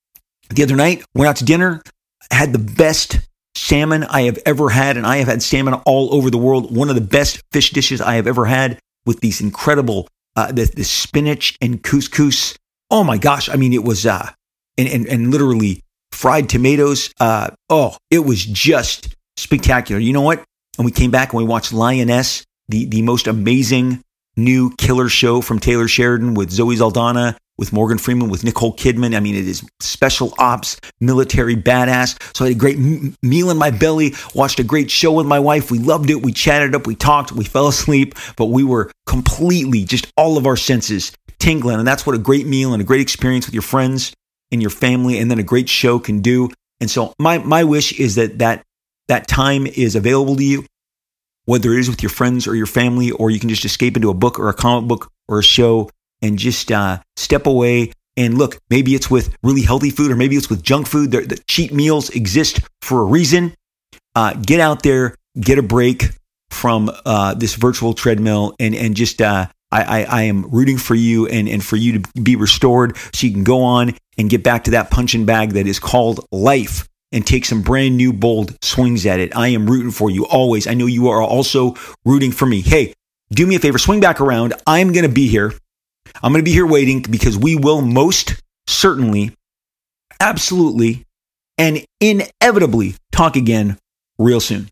the other night, went out to dinner, had the best salmon I have ever had, and I have had salmon all over the world. One of the best fish dishes I have ever had with these incredible uh, the, the spinach and couscous. Oh my gosh! I mean, it was uh, and and, and literally fried tomatoes. Uh, oh, it was just spectacular. You know what? And we came back and we watched Lioness, the the most amazing new killer show from Taylor Sheridan with Zoe Saldana with Morgan Freeman, with Nicole Kidman. I mean, it is special ops, military badass. So I had a great m- meal in my belly, watched a great show with my wife. We loved it. We chatted up, we talked, we fell asleep, but we were completely just all of our senses tingling. And that's what a great meal and a great experience with your friends and your family and then a great show can do. And so my, my wish is that that, that time is available to you, whether it is with your friends or your family, or you can just escape into a book or a comic book or a show and just uh, step away and look. Maybe it's with really healthy food, or maybe it's with junk food. The, the cheat meals exist for a reason. Uh, get out there, get a break from uh, this virtual treadmill, and and just uh, I, I, I am rooting for you and and for you to be restored, so you can go on and get back to that punching bag that is called life and take some brand new bold swings at it. I am rooting for you always. I know you are also rooting for me. Hey, do me a favor, swing back around. I'm going to be here I'm going to be here waiting because we will most certainly, absolutely, and inevitably talk again real soon.